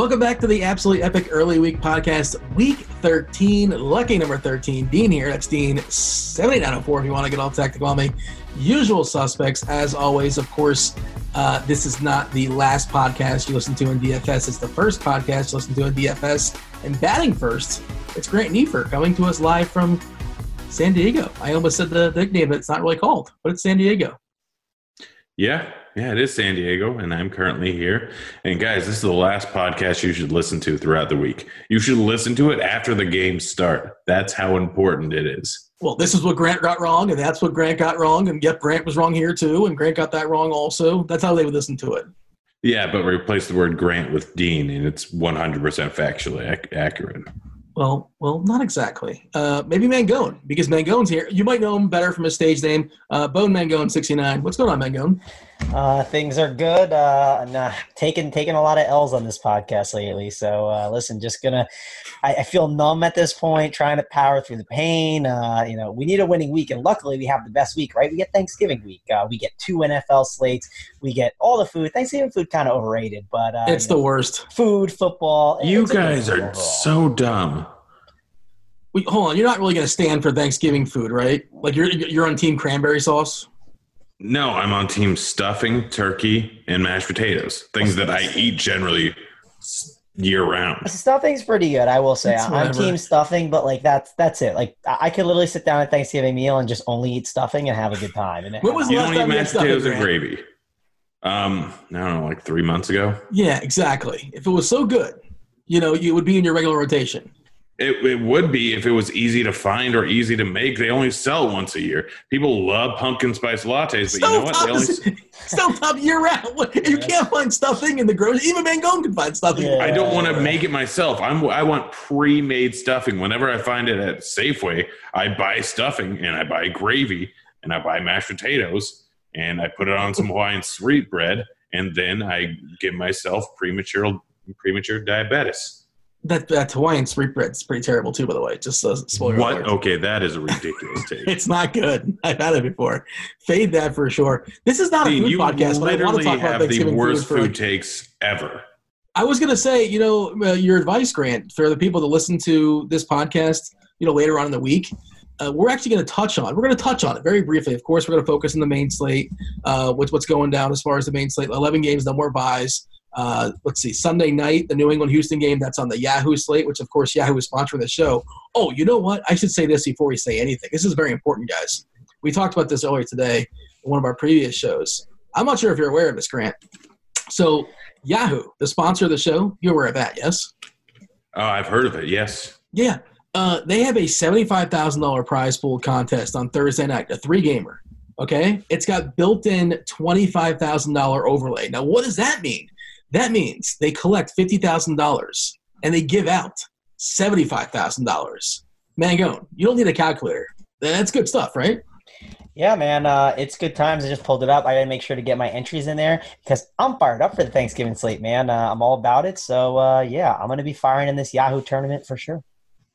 Welcome back to the Absolutely Epic Early Week Podcast, Week 13, lucky number 13. Dean here. That's Dean 7904 if you want to get all tactical on me. Usual suspects, as always, of course. Uh, this is not the last podcast you listen to in DFS. It's the first podcast you listen to in DFS. And batting first, it's Grant Nefer coming to us live from San Diego. I almost said the nickname that it's not really called, but it's San Diego. Yeah, yeah, it is San Diego, and I'm currently here. And guys, this is the last podcast you should listen to throughout the week. You should listen to it after the games start. That's how important it is. Well, this is what Grant got wrong, and that's what Grant got wrong, and yep, Grant was wrong here too, and Grant got that wrong also. That's how they would listen to it. Yeah, but replace the word Grant with Dean, and it's 100% factually ac- accurate. Well, well, not exactly. Uh, maybe Mangone, because Mangone's here. You might know him better from his stage name, uh, Bone Mangone, sixty nine. What's going on, Mangone? Uh, things are good. Uh, uh, taking taking a lot of L's on this podcast lately. So uh, listen, just gonna. I, I feel numb at this point, trying to power through the pain. Uh, you know, we need a winning week, and luckily we have the best week, right? We get Thanksgiving week. Uh, we get two NFL slates. We get all the food. Thanksgiving food kind of overrated, but uh, It's you the know, worst. food, football. You it's a good guys are overall. so dumb. Wait, hold on. You're not really going to stand for Thanksgiving food, right? Like you're you're on Team Cranberry Sauce. No, I'm on team stuffing, turkey, and mashed potatoes. Things that I eat generally year round. Stuffing's pretty good, I will say. It's I'm whatever. team stuffing, but like that's that's it. Like I I could literally sit down at Thanksgiving meal and just only eat stuffing and have a good time. And what was the You last don't eat time you mashed potatoes and gravy. Um, I don't know, like three months ago. Yeah, exactly. If it was so good, you know, you would be in your regular rotation. It, it would be if it was easy to find or easy to make. They only sell once a year. People love pumpkin spice lattes, but you know what? They only Stovetop year round. What- You can't find stuffing in the grocery. Even Mangone can find stuffing. Yeah. I don't want to make it myself. I'm I want pre-made stuffing. Whenever I find it at Safeway, I buy stuffing and I buy gravy and I buy mashed potatoes and I put it on some Hawaiian sweet bread and then I give myself premature premature diabetes. That that Hawaiian sweet bread's pretty terrible too, by the way. Just uh, spoiler What? alert. Okay, that is a ridiculous take. It's not good. I've had it before. Fade that for sure. This is not a food you podcast, but I want to talk about have the worst food food takes ever. I was gonna say, you know, uh, your advice, Grant, for the people that listen to this podcast, you know, later on in the week. uh, we're actually going to touch on. We're going to touch on it very briefly. Of course, we're going to focus on the main slate, uh, what's what's going down as far as the main slate. Eleven games, no more byes. Uh, let's see, Sunday night, the New England Houston game. That's on the Yahoo slate, which of course Yahoo is sponsoring the show. Oh, you know what? I should say this before we say anything. This is very important, guys. We talked about this earlier today in one of our previous shows. I'm not sure if you're aware of this, Grant. So Yahoo, the sponsor of the show, you're aware of that, yes? Oh, I've heard of it. Yes. Yeah. Uh, they have a seventy-five thousand dollar prize pool contest on Thursday night, a three gamer. Okay, it's got built-in twenty-five thousand dollar overlay. Now, what does that mean? That means they collect fifty thousand dollars and they give out seventy-five thousand dollars. Mangone, you don't need a calculator. That's good stuff, right? Yeah, man, uh, it's good times. I just pulled it up. I gotta make sure to get my entries in there because I'm fired up for the Thanksgiving slate, man. Uh, I'm all about it. So uh, yeah, I'm gonna be firing in this Yahoo tournament for sure.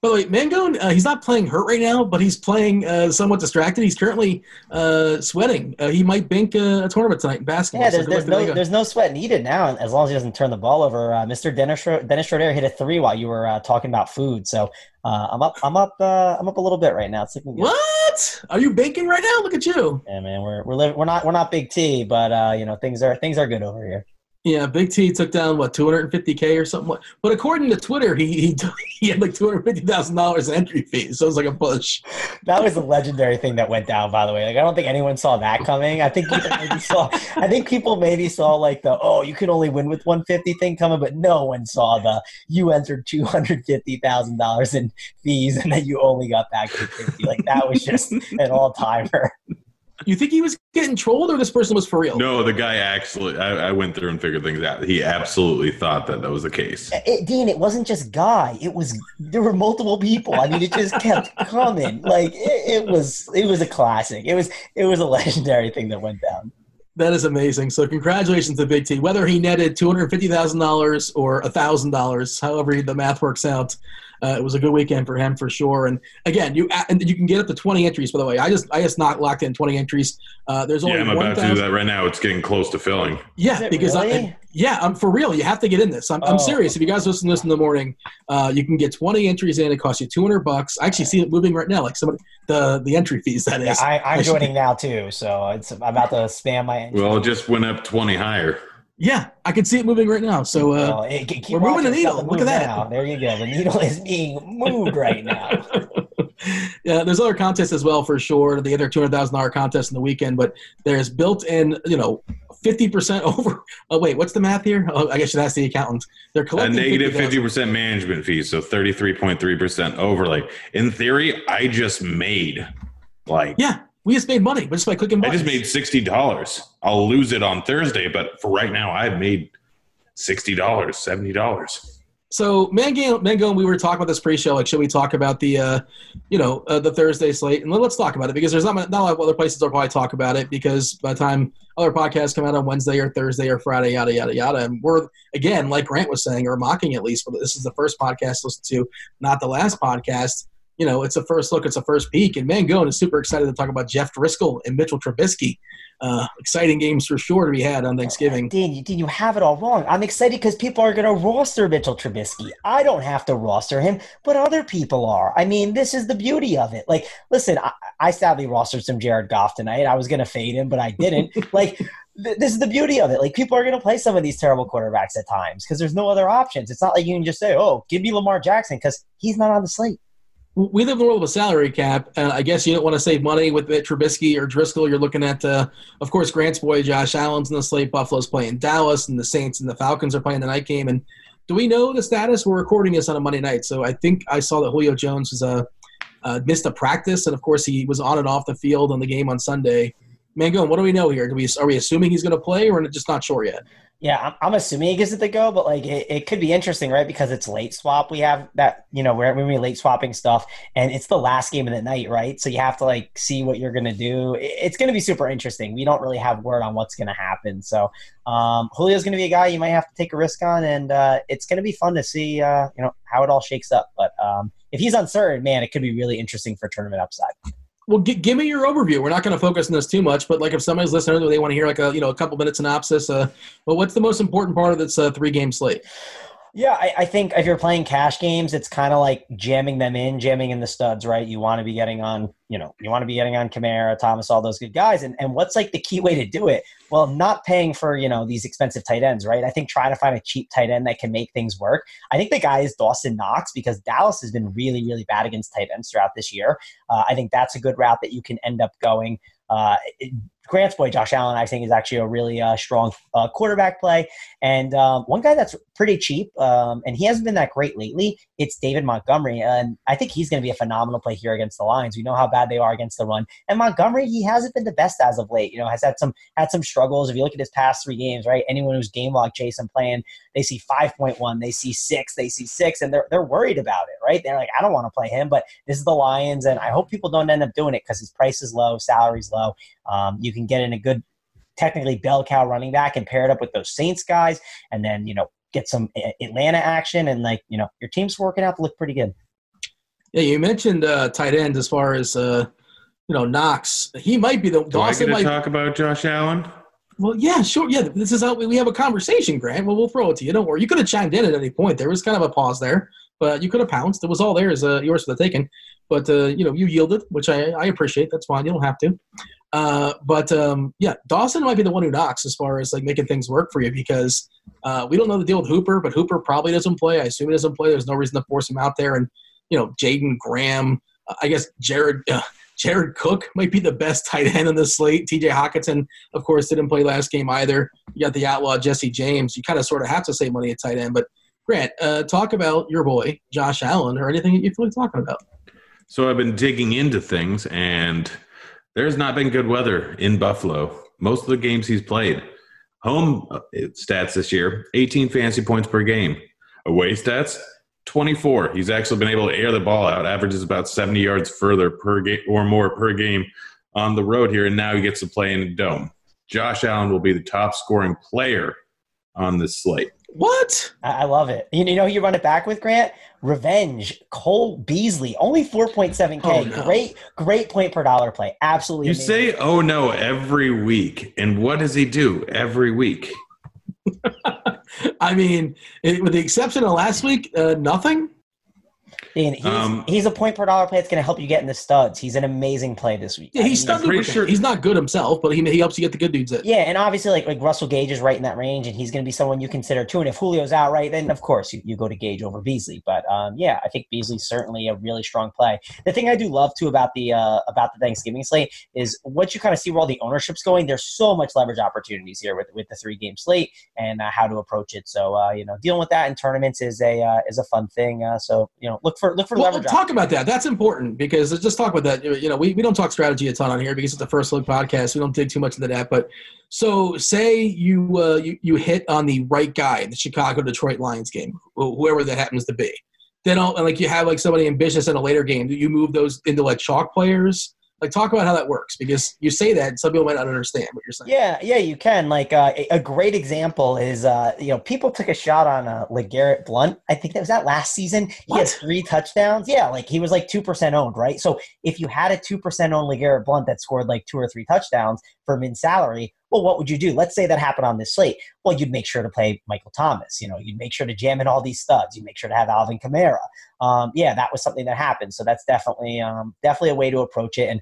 By the way, Mangone, uh, he's not playing hurt right now, but he's playing uh, somewhat distracted. He's currently uh, sweating. Uh, he might bink uh, a tournament tonight in basketball. Yeah, there's, so there's no there's no sweat needed now as long as he doesn't turn the ball over. Uh, Mr. Dennis Dennis Schroeder hit a three while you were uh, talking about food, so uh, I'm up I'm up uh, I'm up a little bit right now. It's looking good. What? Are you baking right now? Look at you. Yeah, man, we're we're living, we're not we're not big T, but uh, you know things are things are good over here. Yeah, Big T took down what 250k or something. But according to Twitter, he he, he had like 250 thousand dollars entry fee. So it was like a push. That was a legendary thing that went down, by the way. Like I don't think anyone saw that coming. I think people maybe saw. I think people maybe saw like the oh you can only win with 150 thing coming, but no one saw the you entered 250 thousand dollars in fees and then you only got back 250. Like that was just an all timer. You think he was getting trolled, or this person was for real? No, the guy actually. I, I went through and figured things out. He absolutely thought that that was the case. It, Dean, it wasn't just Guy. It was there were multiple people. I mean, it just kept coming. Like it, it was, it was a classic. It was, it was a legendary thing that went down. That is amazing. So congratulations to Big T. Whether he netted two hundred fifty thousand dollars or thousand dollars, however the math works out, uh, it was a good weekend for him for sure. And again, you and you can get up to twenty entries. By the way, I just I just not locked in twenty entries. Uh, there's only Yeah, I'm 1, about to do that right now. It's getting close to filling. Yeah, Is it because I, yeah, I'm for real. You have to get in this. I'm, I'm Oh. serious. If you guys listen to this in the morning, uh, you can get 20 entries in. It costs you 200 bucks. I actually see it moving right now. Like somebody the the entry fees that is. Yeah, I, I I'm should- joining now too, so it's I'm about to spam my. Entry. Well, it just went up 20 higher. Yeah, I can see it moving right now. So uh, Well, hey, we're moving the needle. Look at that. Now. There you go. The needle is being moved right now. yeah, there's other contests as well for sure. The other two hundred thousand dollar contest in the weekend, but there's built-in, you know, fifty percent over. Oh wait, what's the math here? Oh, I guess you should ask the accountant. They're A collecting negative 50,000. 50% management fee, so 33.3% overlay. In theory, I just made like Yeah, we just made money, but just by clicking I just made sixty dollars. I'll lose it on Thursday, but for right now, I've made sixty dollars, seventy dollars. So Mango, Mango, and we were talking about this pre-show. Like, should we talk about the, uh, you know, uh, the Thursday slate? And let's talk about it because there's not not a lot of other places will probably talk about it because by the time other podcasts come out on Wednesday or Thursday or Friday, yada yada yada, and we're again, like Grant was saying, or mocking at least, but this is the first podcast to listen to, not the last podcast. You know, it's a first look, it's a first peek, and Mangone is super excited to talk about Jeff Driskel and Mitchell Trubisky. Uh, exciting games for sure to be had on Thanksgiving. Dean, you, Dean, you have it all wrong. I'm excited because people are going to roster Mitchell Trubisky. I don't have to roster him, but other people are. I mean, this is the beauty of it. Like, listen, I, I sadly rostered some Jared Goff tonight. I was going to fade him, but I didn't. like, th- this is the beauty of it. Like, people are going to play some of these terrible quarterbacks at times because there's no other options. It's not like you can just say, oh, give me Lamar Jackson because he's not on the slate. We live in the world of a salary cap. Uh, I guess you don't want to save money with Mitt Trubisky or Driskel. You're looking at, uh, of course, Grant's boy Josh Allen's in the slate. Buffalo's playing Dallas, and the Saints and the Falcons are playing the night game. And do we know the status? We're recording this on a Monday night, so I think I saw that Julio Jones was uh, uh, missed a practice, and of course he was on and off the field on the game on Sunday. Mango, what do we know here? Do we are we assuming he's going to play, or just not sure yet? Yeah, I'm, I'm assuming he gives it the go, but like it, it could be interesting, right? Because it's late swap. We have that, you know, we're we late swapping stuff, and it's the last game of the night, right? So you have to like see what you're gonna do. It- It's gonna be super interesting. We don't really have word on what's gonna happen, so um, Julio's gonna be a guy you might have to take a risk on, and uh, it's gonna be fun to see, uh, you know, how it all shakes up. But um, if he's uncertain, man, it could be really interesting for tournament upside. Well, g- give me your overview. We're not going to focus on this too much, but like if somebody's listening, they want to hear like a you know a couple minute synopsis. Uh, well, what's the most important part of this uh, three game slate? Yeah, I, I, think if you're playing cash games, it's kind of like jamming them in, jamming in the studs, right? You want to be getting on, you know, you want to be getting on Kamara, Thomas, all those good guys. And and what's like the key way to do it? Well, not paying for, you know, these expensive tight ends, right? I think try to find a cheap tight end that can make things work. I think the guy is Dawson Knox because Dallas has been really, really bad against tight ends throughout this year. Uh, I think that's a good route that you can end up going. Uh, Grant's boy, Josh Allen, I think is actually a really uh, strong uh, quarterback play. And um, one guy that's pretty cheap, um, and he hasn't been that great lately, it's David Montgomery. And I think he's going to be a phenomenal play here against the Lions. We know how bad they are against the run. And Montgomery, he hasn't been the best as of late. You know, has had some had some struggles. If you look at his past three games, right? Anyone who's game log Jason playing, they see 5.1, they see six, they see six, and they're, they're worried about it, right? They're like, I don't want to play him, but this is the Lions, and I hope people don't end up doing it because his price is low, salary's low. Um, you can get in a good, technically bell cow running back and pair it up with those Saints guys, and then you know get some Atlanta action, and like you know your team's working out to look pretty good. Yeah, you mentioned uh, tight end as far as uh, you know Knox. He might be the. Do Dawson I get to might, talk about Josh Allen? Well, yeah, sure. Yeah, this is how we have a conversation, Grant. Well, we'll throw it to you. Don't worry. You could have chimed in at any point. There was kind of a pause there, but you could have pounced. It was all there as uh, yours for the taking. But uh, you know, you yielded, which I, I appreciate. That's fine. You don't have to. Uh, but um, yeah, Dawson might be the one who knocks as far as like making things work for you because uh, we don't know the deal with Hooper, but Hooper probably doesn't play. I assume he doesn't play. There's no reason to force him out there. And you know, Jaeden Graham, uh, I guess Jared uh, Jared Cook might be the best tight end on the slate. T.J. Hockenson, of course, didn't play last game either. You got the outlaw Jesse James. You kind of sort of have to save money at tight end. But Grant, uh, talk about your boy Josh Allen or anything that you feel like talking about. So I've been digging into things, and there's not been good weather in Buffalo. Most of the games he's played. Home uh, stats this year 18 fantasy points per game. Away stats 24. He's actually been able to air the ball out, averages about 70 yards further per game or more per game on the road here, and now he gets to play in a dome. Josh Allen will be the top scoring player on this slate. What? I love it. You know, you run it back with Grant. Revenge, Cole Beasley, only 4.7K. Oh, no. Great, great point per dollar play. Absolutely. You amazing. say, oh no, every week. And what does he do every week? I mean, it, with the exception of last week, uh, nothing. He's, um, he's a point per dollar play that's going to help you get in the studs. He's an amazing play this week. Yeah, he's I mean, sure. He's not good himself, but he, he helps you get the good dudes in. Yeah, and obviously, like like Russell Gage is right in that range, and he's going to be someone you consider too. And if Julio's out, right, then of course you, you go to Gage over Beasley. But um, yeah, I think Beasley's certainly a really strong play. The thing I do love too about the uh, about the Thanksgiving slate is once you kind of see where all the ownership's going, there's so much leverage opportunities here with with the three game slate and uh, how to approach it. So uh, you know, dealing with that in tournaments is a uh, is a fun thing. Uh, so you know, look for look for well, leverage talk about that. That's important because let's just talk about that. You know, we, we don't talk strategy a ton on here because it's the first look podcast. We don't dig too much into that. But so say you uh, you you hit on the right guy in the Chicago Detroit Lions game, whoever that happens to be. Then like you have like somebody ambitious in a later game. Do you move those into like chalk players? Like, talk about how that works because you say that some people might not understand what you're saying. Yeah, yeah, you can. Like, uh, a great example is, uh, you know, people took a shot on uh, LeGarrette Blount. I think that was that last season. He what? had three touchdowns. Yeah, like he was like two percent owned, right? So if you had a two percent owned LeGarrette Blount that scored like two or three touchdowns for min salary, well, what would you do? Let's say that happened on this slate. Well, you'd make sure to play Michael Thomas. You know, you'd make sure to jam in all these studs. You'd make sure to have Alvin Kamara. Um, yeah, that was something that happened. So that's definitely um, definitely a way to approach it. And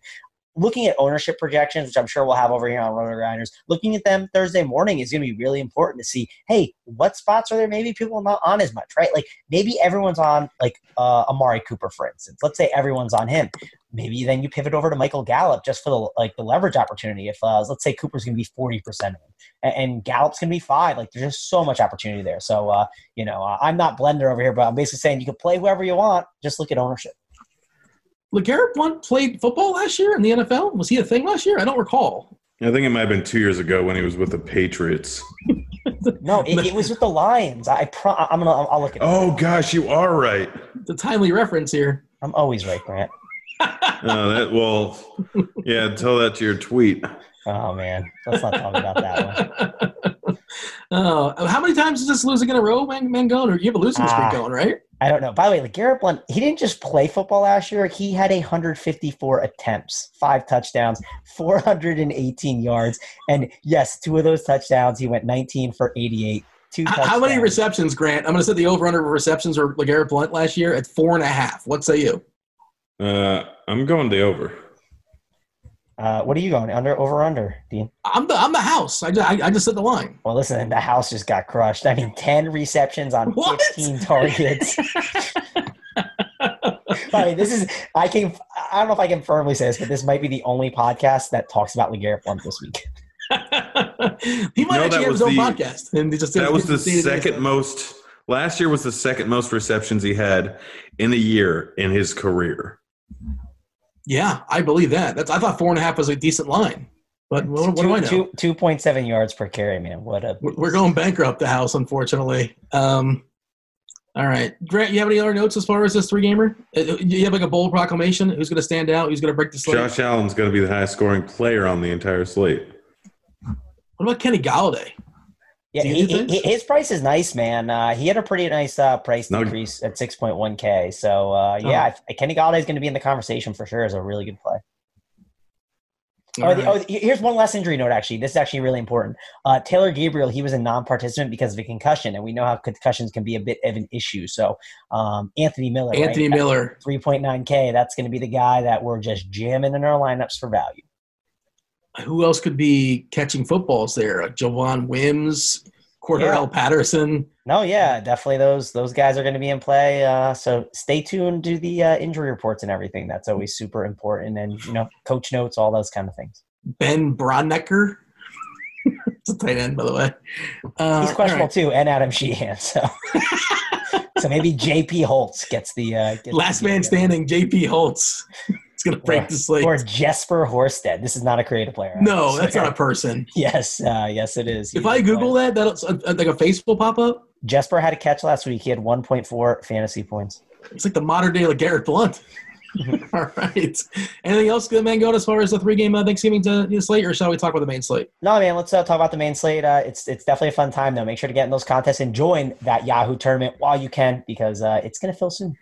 looking at ownership projections, which I'm sure we'll have over here on RotoGrinders, looking at them Thursday morning is going to be really important to see, hey, what spots are there maybe people are not on as much, right? Like maybe everyone's on like uh, Amari Cooper, for instance. Let's say everyone's on him. Maybe then you pivot over to Michael Gallup just for the like the leverage opportunity. If uh, let's say Cooper's going to be forty percent and, and Gallup's going to be five, like there's just so much opportunity there. So uh, you know, I'm not blender over here, but I'm basically saying you can play whoever you want. Just look at ownership. LeGarrette Blount played football last year in the NFL. Was he a thing last year? I don't recall. I think it might have been two years ago when he was with the Patriots. no, it, it, was with the Lions. I pro- I'm gonna. I'll look at. It. Oh gosh, you are right. The timely reference here. I'm always right, Grant. oh, that well, yeah. Tell that to your tweet. Oh man, let's not talk about that one. Oh, how many times is this losing in a row, man, Mangone? Or you have a losing streak ah. going, right? I don't know. By the way, like Garrett Blount, he didn't just play football last year. He had 154 attempts, five touchdowns, 418 yards, and yes, two of those touchdowns he went 19 for 88 two. H- How many receptions, Grant? I'm going to set the over under receptions or LeGarrette Blount last year at four and a half. What say you? Uh, I'm going the over. Uh, what are you going under? Over under, Dean? I'm the I'm the house. I just, I, I just set the line. Well, listen, the house just got crushed. I mean, ten receptions on What? fifteen targets. I mean, this is. I can. I don't know if I can firmly say this, but this might be the only podcast that talks about LeGarrette Blount this week. he might No, actually have his own the- podcast. And just That was the second most. Last year was the second most receptions he had in a year in his career. Yeah, I believe that. That's I thought four and a half was a decent line, but what, what do I know? Two two point seven yards per carry, man. What a. We're we're going bankrupt the house, unfortunately. Um, all right, Grant, you have any other notes as far as this three gamer? You have like a bold proclamation? Who's going to stand out? Who's going to break the slate? Josh Allen's going to be the highest scoring player on the entire slate. What about Kenny Golladay? Yeah, he, he, his price is nice, man. Uh, he had a pretty nice uh, price No. decrease at six point one k. So uh, yeah, I, Kenny Golladay is going to be in the conversation for sure as a really good play. Oh, the, oh, here's one last injury note. Actually, this is actually really important. Uh, Taylor Gabriel, he was a non-participant because of a concussion, and we know how concussions can be a bit of an issue. So um, Anthony Miller, Anthony right? Miller. 3.9K. That's going to be the guy that we're just jamming in our lineups for value. Who else could be catching footballs there? Javon Wims, Cordell Patterson. No, yeah, definitely those those guys are going to be in play. Uh, so stay tuned to the uh, injury reports and everything. That's always super important, and you know, coach notes, all those kind of things. Ben Braunecker. it's a tight end, by the way. Uh, He's questionable right. too, and Adam Shaheen. So, so maybe J.P. Holtz gets the uh, gets Last the- man standing, JP Holtz. It's going to break Or- the slate. or Jesper Horsted. This is not a creative player. No, that's not a person. Yes, uh, yes, it is. If I Google player. that, that'll uh, like a face will pop up. Jesper had a catch last week. He had 1.4 fantasy points. It's like the modern day like Garrett Blount. All right. Anything else, good man, going as far as the three game uh, Thanksgiving to, to slate, or shall we talk about the main slate? No, man, let's uh, talk about the main slate. Uh, it's it's definitely a fun time though. Make sure to get in those contests and join that Yahoo tournament while you can because uh, it's going to fill soon.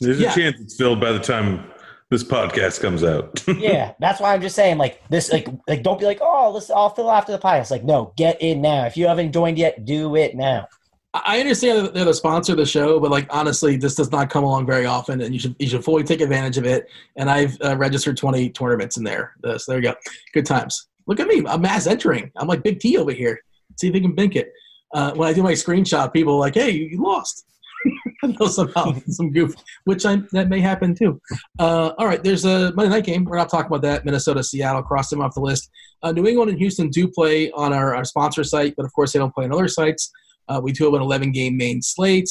There's Yeah. a chance it's filled by the time this podcast comes out. yeah, that's why I'm just saying like this, like like don't be like oh, let's I'll fill after the podcast. Like no, get in now. If you haven't joined yet, do it now. I understand that they're the sponsor of the show, but like honestly, this does not come along very often, and you should you should fully take advantage of it. And I've uh, registered twenty tournaments in there, Uh, so there you go. Good times. Look at me, I'm mass entering. I'm like Big T over here. See if he can bink it. Uh, when I do my screenshot, people are like, "Hey, you lost." Somehow some goof, which I that may happen too. Uh, all right, there's a Monday night game. We're not talking about that. Minnesota, Seattle, cross them off the list. Uh, New England and Houston do play on our, our sponsor site, but of course they don't play on other sites. Uh, we do have an 11 game main slate.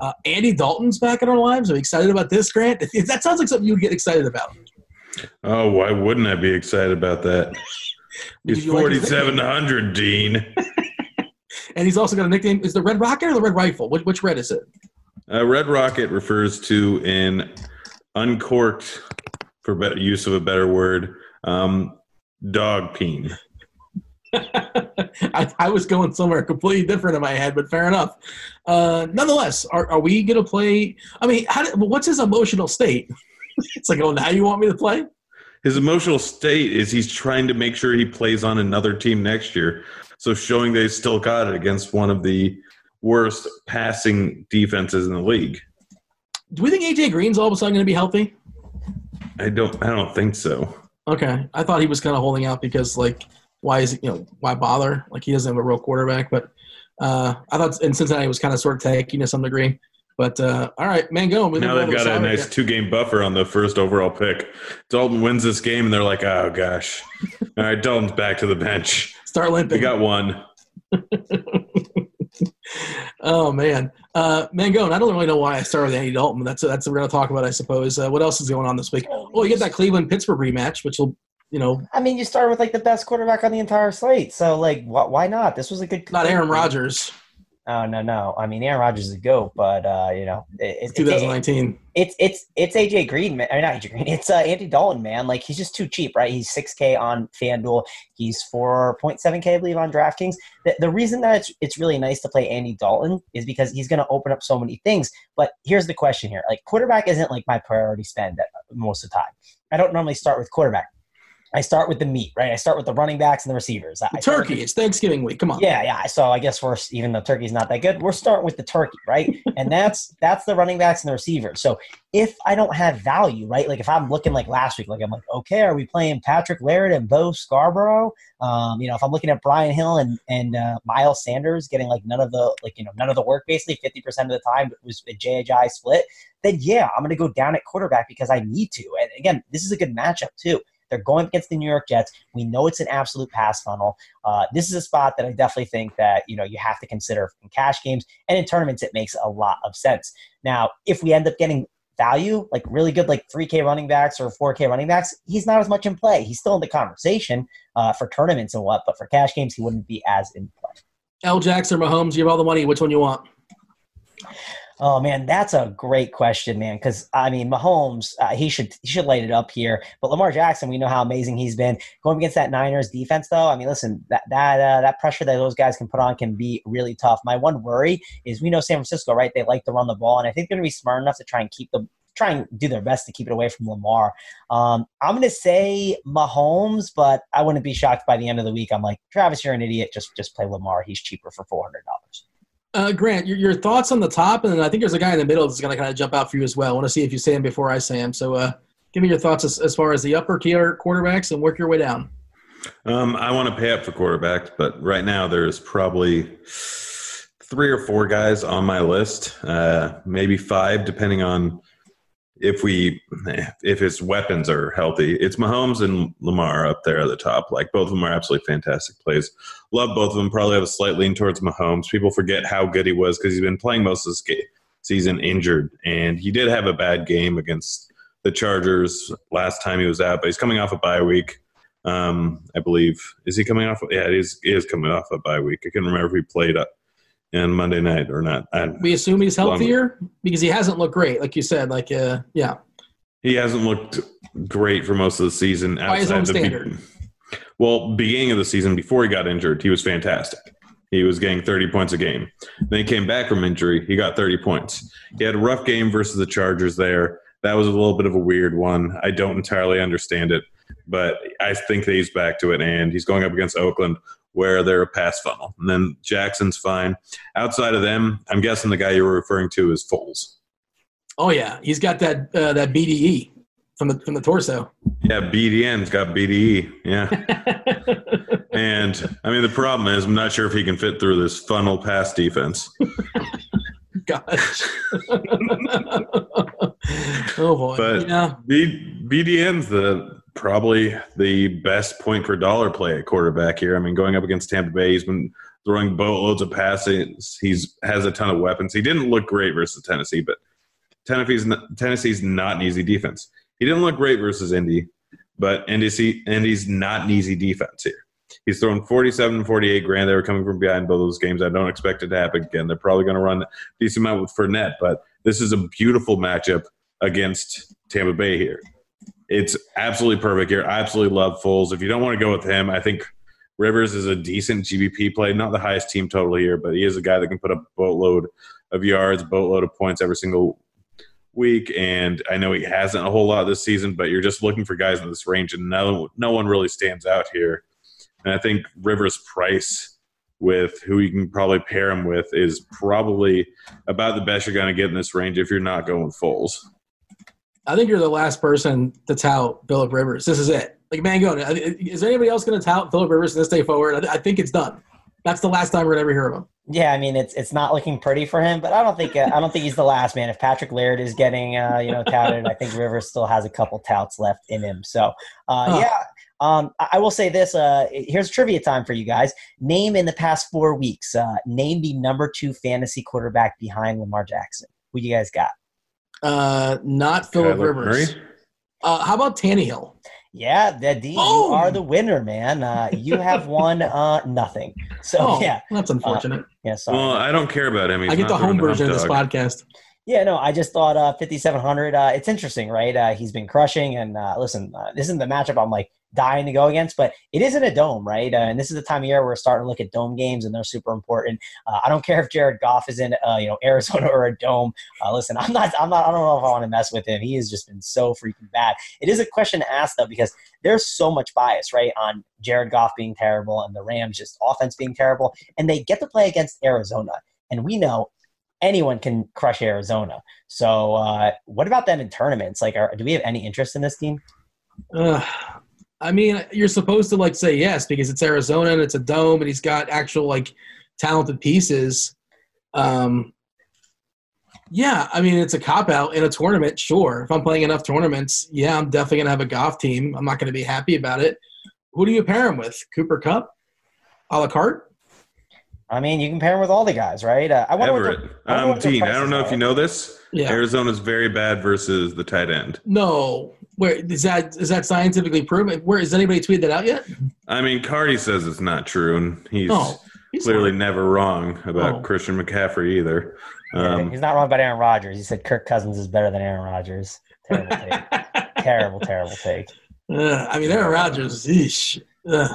Uh, Andy Dalton's back in our lives. I'm excited about this, Grant. That sounds like something you would get excited about. oh, why wouldn't I be excited about that? He's Because you like 4,700, Dean. And he's also got a nickname. Is the Red Rocket or the Red Rifle? Which, which red is it? Uh, Red Rocket refers to an uncorked, for better use of a better word, um, dog peen. I, I was going somewhere completely different in my head, but fair enough. Uh, nonetheless, are, are we going to play? I mean, how did, what's his emotional state? it's like, oh, now you want me to play? His emotional state is he's trying to make sure he plays on another team next year. So showing they still got it against one of the worst passing defenses in the league. Do we think AJ Green's all of a sudden going to be healthy? I don't I don't think so. Okay, I thought he was kind of holding out because like, why is it, you know why bother? Like he doesn't have a real quarterback, but uh, I thought in Cincinnati was kind of sort of tacky to some degree. But uh, all right, man, go. Now they've got a nice two game buffer on the first overall pick. Dalton wins this game and they're like, oh gosh. All right, Dalton's back to the bench. start limping. We got one. Oh man, uh, Mangone. I don't really know why I started with Andy Dalton. That's that's what we're going to talk about, I suppose. Uh, what else is going on this week? Oh, you get that Cleveland Pittsburgh rematch, which will, you know, I mean, you started with like the best quarterback on the entire slate, so like, wh- why not? This was a good. not Aaron Rodgers, Oh no, no. I mean, Aaron Rodgers is a goat, but uh, you know, it, it, it's, 2019. it's it's it's AJ Green, man. Or not AJ Green. It's uh, Andy Dalton, man. Like he's just too cheap, right? He's six K on FanDuel. He's four point seven K, I believe, on DraftKings. The, the reason that it's it's really nice to play Andy Dalton is because he's going to open up so many things. But here's the question here: like quarterback isn't like my priority spend at most of the time. I don't normally start with quarterback. I start with the meat, right? I start with the running backs and the receivers. I Turkey. the- It's Thanksgiving week. Come on. yeah, yeah. So I guess we're even though turkey's not that good, we're starting with the turkey, right? and that's that's the running backs and the receivers. So if I don't have value, right? Like if I'm looking like last week, like I'm like, okay, are we playing Patrick Laird and Bo Scarborough? Um, you know, if I'm looking at Brian Hill and and uh, Miles Sanders getting like none of the like you know none of the work basically fifty percent of the time it was a JHI split, then yeah, I'm going to go down at quarterback because I need to. And again, this is a good matchup too. They're going against the New York Jets. We know it's an absolute pass funnel. Uh, this is a spot that I definitely think that you know you have to consider in cash games and in tournaments. It makes a lot of sense. Now, if we end up getting value, like really good, like 3K running backs or 4K running backs, he's not as much in play. He's still in the conversation uh, for tournaments and what, but for cash games, he wouldn't be as in play. L. Jackson or Mahomes, you have all the money. Which one you want? Oh man, that's a great question, man. Because I mean, Mahomes, uh, he should he should light it up here. But Lamar Jackson, we know how amazing he's been going against that Niners defense. Though, I mean, listen, that that uh, that pressure that those guys can put on can be really tough. My one worry is we know San Francisco, right? They like to run the ball, and I think they're going to be smart enough to try and keep the try and do their best to keep it away from Lamar. Um, I'm going to say Mahomes, but I wouldn't be shocked by the end of the week. I'm like, Travis, you're an idiot. Just just play Lamar. He's cheaper for four hundred dollars. Uh, Grant, your, your thoughts on the top, and I think there's a guy in the middle that's going to kind of jump out for you as well. I want to see if you say him before I say him. So, uh, give me your thoughts as, as far as the upper tier quarterbacks and work your way down. Um, I want to pay up for quarterbacks, but right now there's probably three or four guys on my list, uh, maybe five, depending on if we if his weapons are healthy. It's Mahomes and Lamar up there at the top. Like both of them are absolutely fantastic plays. Love both of them. Probably have a slight lean towards Mahomes. People forget how good he was because he's been playing most of this ga- season injured, and he did have a bad game against the Chargers last time he was out. But he's coming off a bye week. Um, I believe is he coming off? Yeah, he is, he is coming off a bye week. I can't remember if he played uh, on Monday night or not. I, We assume he's Long- healthier because he hasn't looked great, like you said. Like, uh, yeah, He hasn't looked great for most of the season. By his outside own the be- standard. well, beginning of the season, before he got injured, he was fantastic. He was getting 30 points a game. Then he came back from injury. He got 30 points. He had a rough game versus the Chargers there. That was a little bit of a weird one. I don't entirely understand it, but I think that he's back to it. And he's going up against Oakland, where they're a pass funnel. And then Jackson's fine. Outside of them, I'm guessing the guy you were referring to is Foles. oh yeah, he's got that uh, that BDE from the from the torso. Yeah, BDN's got BDE. Yeah. And I mean, the problem is, I'm not sure if he can fit through this funnel pass defense. Gosh. oh boy. But- yeah. B, BDN's the probably the best point per dollar play at quarterback here. I mean, going up against Tampa Bay, he's been throwing boatloads of passes. He's has a ton of weapons. He didn't look great versus Tennessee, but Tennessee's not, Tennessee's not an easy defense. He didn't look great versus Indy, but Indy, Indy's not an easy defense here. He's thrown 47 48 grand. They were coming from behind both those games. I don't expect it to happen again. They're probably going to run a decent amount with Fournette, but this is a beautiful matchup against Tampa Bay here. It's absolutely perfect here. I absolutely love Foles. If you don't want to go with him, I think Rivers is a decent GPP play. Not the highest team total here, but he is a guy that can put a boatload of yards, boatload of points every single week. And I know he hasn't a whole lot this season, but you're just looking for guys in this range, and no, no one really stands out here. And I think Rivers' price with who you can probably pair him with is probably about the best you're going to get in this range if you're not going Foles. I think you're the last person to tout Philip Rivers. This is it. Like man, Mango, is anybody else going to tout Philip Rivers from this day forward? I, I think it's done. That's the last time we're ever hear of him. Yeah, I mean it's it's not looking pretty for him, but I don't think uh, I don't think he's the last man. If Patrick Laird is getting uh, you know touted, I think Rivers still has a couple touts left in him. So uh, Huh. yeah, um, I, I will say this. Uh, here's trivia time for you guys. Name in the past four weeks. Uh, name the number two fantasy quarterback behind Lamar Jackson. Who you guys got? Uh, not Philip Rivers. Murray? Uh, how about Tannehill? Yeah, that D, you are the winner, man. Uh, you have won uh, nothing. So Oh, yeah, that's unfortunate. yeah. Sorry. Well, I don't care about him. He's I get the home throwing version of this podcast. Yeah, no, I just thought uh, 5,700. Uh, it's interesting, right? Uh, he's been crushing, and uh, listen, uh, this isn't the matchup I'm like dying to go against, but it is in a dome, right? Uh, and this is the time of year we're starting to look at dome games, and they're super important. Uh, I don't care if Jared Goff is in, uh, you know, Arizona or a dome. Uh, listen, I'm not, I'm not, I don't know if I want to mess with him. He has just been so freaking bad. It is a question to ask though, because there's so much bias, right, on Jared Goff being terrible and the Rams just offense being terrible, and they get to play against Arizona, and we know anyone can crush Arizona. So, uh, what about them in tournaments? Like, are, do we have any interest in this team? I mean, you're supposed to like say yes because it's Arizona and it's a dome and he's got actual like talented pieces. Um, yeah, I mean, it's a cop out in a tournament. Sure, if I'm playing enough tournaments, yeah, I'm definitely gonna have a Goff team. I'm not gonna be happy about it. Who do you pair him with? Cooper Kupp? a la carte. I mean, you can pair him with all the guys, right? Uh, I wonder what Everett. the- I wonder Um, what Dean, I don't know are. if you know this. Yeah. Arizona's very bad versus the tight end. No, where is that? Is that scientifically proven? Where has anybody tweeted that out yet? I mean, Carty says it's not true, and he's Oh, he's clearly fine. never wrong about Oh. Christian McCaffrey either. Yeah, Um, he's not wrong about Aaron Rodgers. He said Kirk Cousins is better than Aaron Rodgers. Terrible take. terrible, terrible take. Uh, I mean, Aaron Rodgers. Eesh. Uh,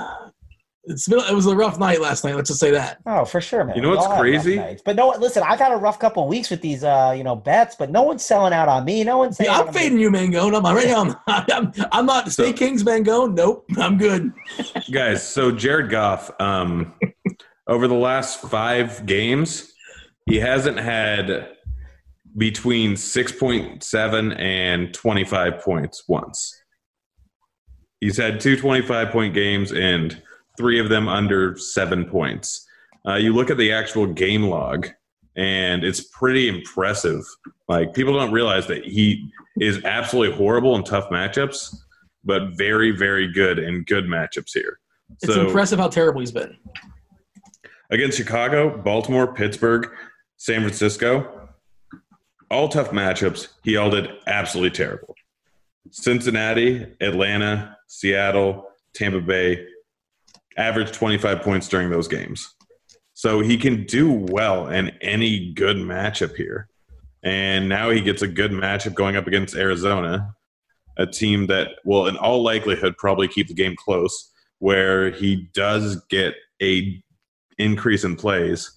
it's been, it was a rough night last night. Let's just say that. Oh, for sure, man. You know We what's all have rough crazy? But no, listen, I've had a rough couple of weeks with these, uh, you know, bets. But no one's selling out on me. No one's saying Yeah, I'm fading you, Mangone. I'm right now. I'm, I'm, I'm not State So- Kings, Mangone. Nope, I'm good. guys, so Jared Goff, um, over the last five games, he hasn't had between 6.7 and 25 points once. He's had two 25 point games and three of them under seven points. Uh, you look at the actual game log, and it's pretty impressive. Like, people don't realize that he is absolutely horrible in tough matchups, but very, very good in good matchups here. It's So- impressive how terrible he's been. against Chicago, Baltimore, Pittsburgh, San Francisco, all tough matchups. He all did absolutely terrible. Cincinnati, Atlanta, Seattle, Tampa Bay averaged 25 points during those games. So he can do well in any good matchup here. And now he gets a good matchup going up against Arizona, a team that will, in all likelihood, probably keep the game close, where he does get a increase in plays.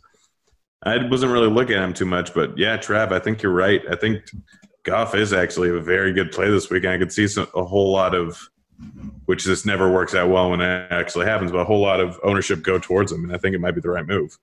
I wasn't really looking at him too much, but yeah, Trav, I think you're right. I think Goff is actually a very good play this week, and I could see some, a whole lot of, which this never works out well when it actually happens, but a whole lot of ownership go towards him, and I think it might be the right move.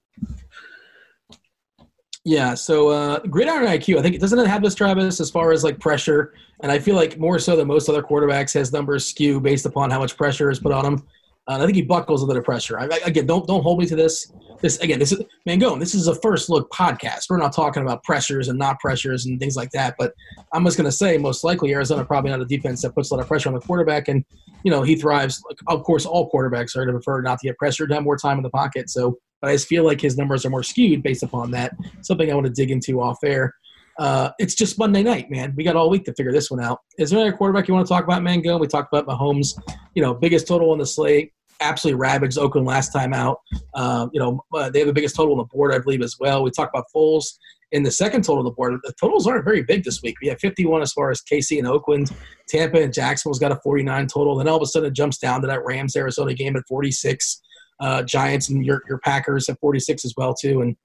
Yeah, so uh, gridiron IQ, I think it doesn't it have this Travis as far as like pressure, and I feel like more so than most other quarterbacks, his numbers skew based upon how much pressure is put on him. Uh, I think he buckles under the pressure. I, I- again, don't don't hold me to this. This again, this is Mangone. This is a first look podcast. We're not talking about pressures and not pressures and things like that. But I'm just going to say, most likely Arizona probably not a defense that puts a lot of pressure on the quarterback, and you know he thrives. Of course, all quarterbacks are going to prefer not to get pressured, have more time in the pocket. So, but I just feel like his numbers are more skewed based upon that. Something I want to dig into off air. Uh, it's just Monday night, man. We got all week to figure this one out. Is there any quarterback you want to talk about, Mango? We talked about Mahomes, you know, biggest total on the slate. Absolutely ravaged Oakland last time out. Um, you know, uh, they have the biggest total on the board, I believe, as well. We talked about Foles in the second total on the board. The totals aren't very big this week. We have 51 as far as KC and Oakland. Tampa and Jacksonville's got a 49 total. Then all of a sudden it jumps down to that Rams Arizona game at 46. Uh, Giants and your, your Packers at 46 as well too. And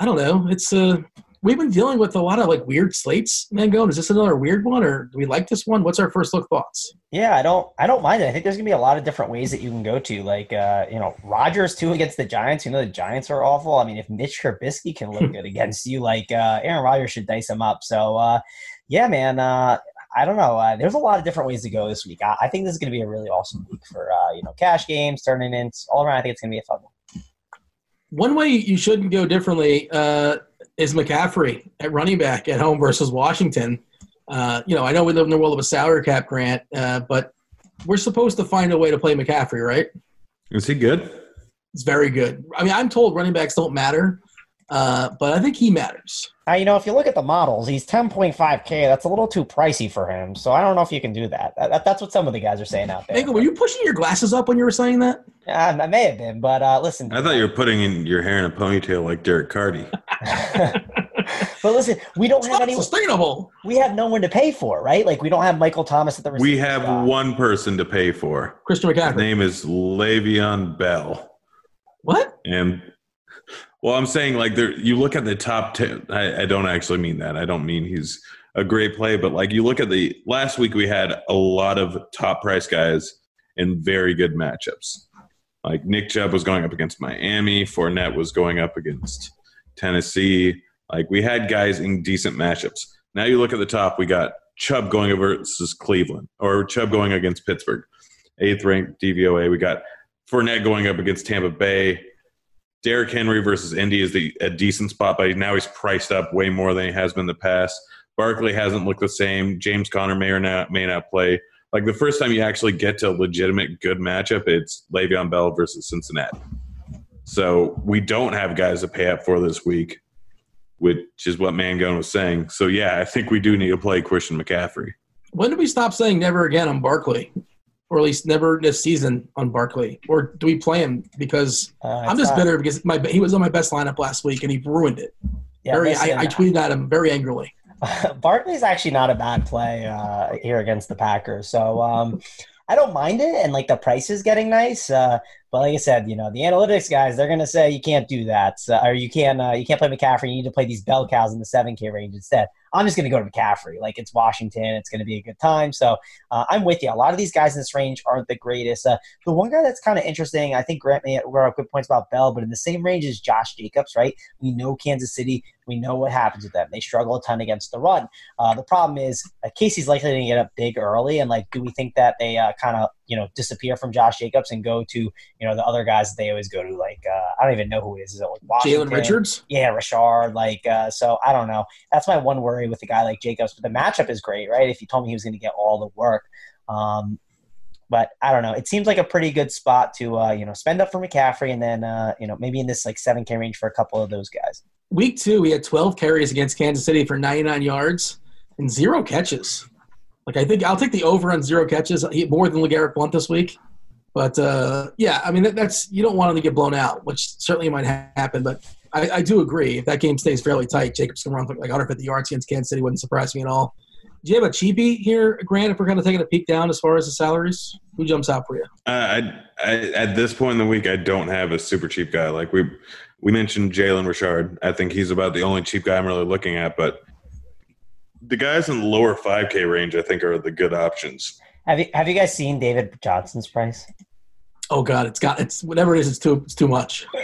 I don't know. It's uh we've been dealing with a lot of like weird slates, Mangone. Is this another weird one, or do we like this one? What's our first look thoughts? Yeah, I don't I don't mind it. I think there's gonna be a lot of different ways that you can go to. Like uh, you know, Rodgers too against the Giants. You know the Giants are awful. I mean, if Mitch Trubisky can look good against you, like uh Aaron Rodgers should dice him up. So uh yeah, man, uh I don't know. Uh, there's a lot of different ways to go this week. I, I think this is going to be a really awesome week for uh, you know cash games, tournaments, all around. I think it's going to be a fun one. One way you shouldn't go differently uh, is McCaffrey at running back at home versus Washington. Uh, you know, I know we live in the world of a salary cap grant, uh, but we're supposed to find a way to play McCaffrey, right? Is he good? It's very good. I mean, I'm told running backs don't matter, uh, but I think he matters. Uh, you know, if you look at the models, he's 10.5k. That's a little too pricey for him. So I don't know if you can do that. that, that- that's what some of the guys are saying out there. Michael, were you pushing your glasses up when you were saying that? Uh, I may have been, but uh, listen. I thought you were putting in your hair in a ponytail like Derek Carty. but listen, we don't It's have not anyone. sustainable. We have no one to pay for, right? Like we don't have Michael Thomas at the. We have spot. one person to pay for. Christian His name is Le'Veon Bell. What? And well, I'm saying like there, you look at the top ten. I, I don't actually mean that. I don't mean he's a great play, but like you look at the last week, we had a lot of top price guys in very good matchups. Like Nick Chubb was going up against Miami. Fournette was going up against Tennessee. Like we had guys in decent matchups. Now you look at the top, we got Chubb going versus Cleveland, or Chubb going against Pittsburgh, eighth ranked DVOA. We got Fournette going up against Tampa Bay. Derrick Henry versus Indy is the, a decent spot, but now he's priced up way more than he has been in the past. Barkley hasn't looked the same. James Conner may or not may not play. Like the first time you actually get to a legitimate good matchup, it's Le'Veon Bell versus Cincinnati. So we don't have guys to pay up for this week, which is what Mangone was saying. So yeah, I think we do need to play Christian McCaffrey. When do we stop saying never again on Barkley? Or at least never this season on Barkley? Or do we play him because Uh, I'm just not- bitter because my he was on my best lineup last week and he ruined it. Yeah, very, listen, I, I tweeted at him very angrily. Barkley's actually not a bad play uh, here against the Packers. So um, I don't mind it, and like the price is getting nice. Uh, but like I said, you know the analytics guys, they're gonna say you can't do that, so, or you can't uh, you can't play McCaffrey. You need to play these bell cows in the seven K range instead. I'm just gonna go to McCaffrey. Like it's Washington, it's gonna be a good time. So uh, I'm with you. A lot of these guys in this range aren't the greatest. Uh, the one guy that's kind of interesting, I think Grant may brought up good points about Bell, but in the same range as Josh Jacobs, right? We know Kansas City. We know what happens with them. They struggle a ton against the run. Uh, the problem is uh, KC's likely to get up big early, and like, do we think that they uh, kind of you know disappear from Josh Jacobs and go to you know the other guys that they always go to? Like, uh, I don't even know who it is. Is it like Washington? Jalen Richards? Yeah, Rashard. Like, uh, so I don't know. That's my one worry with a guy like Jacobs. But the matchup is great, right? If you told me he was going to get all the work, um, but I don't know. It seems like a pretty good spot to uh, you know spend up for McCaffrey, and then uh, you know maybe in this like seven K range for a couple of those guys. Week two, we had 12 carries against Kansas City for 99 yards and zero catches. Like I think I'll take the over on zero catches he more than LeGarrette Blount this week. But uh, yeah, I mean that, that's you don't want him to get blown out, which certainly might ha- happen. But I, I do agree if that game stays fairly tight, Jacobs can run like 150 yards against Kansas City. Wouldn't surprise me at all. Do you have a cheapie here, Grant? If we're kind of taking a peek down as far as the salaries, who jumps out for you? Uh, I, I, at this point in the week, I don't have a super cheap guy. Like we we mentioned Jalen Richard. I think he's about the only cheap guy I'm really looking at. But the guys in the lower 5K range, I think, are the good options. Have you have you guys seen David Johnson's price? Oh God, it's got it's whatever it is, it's too it's too much.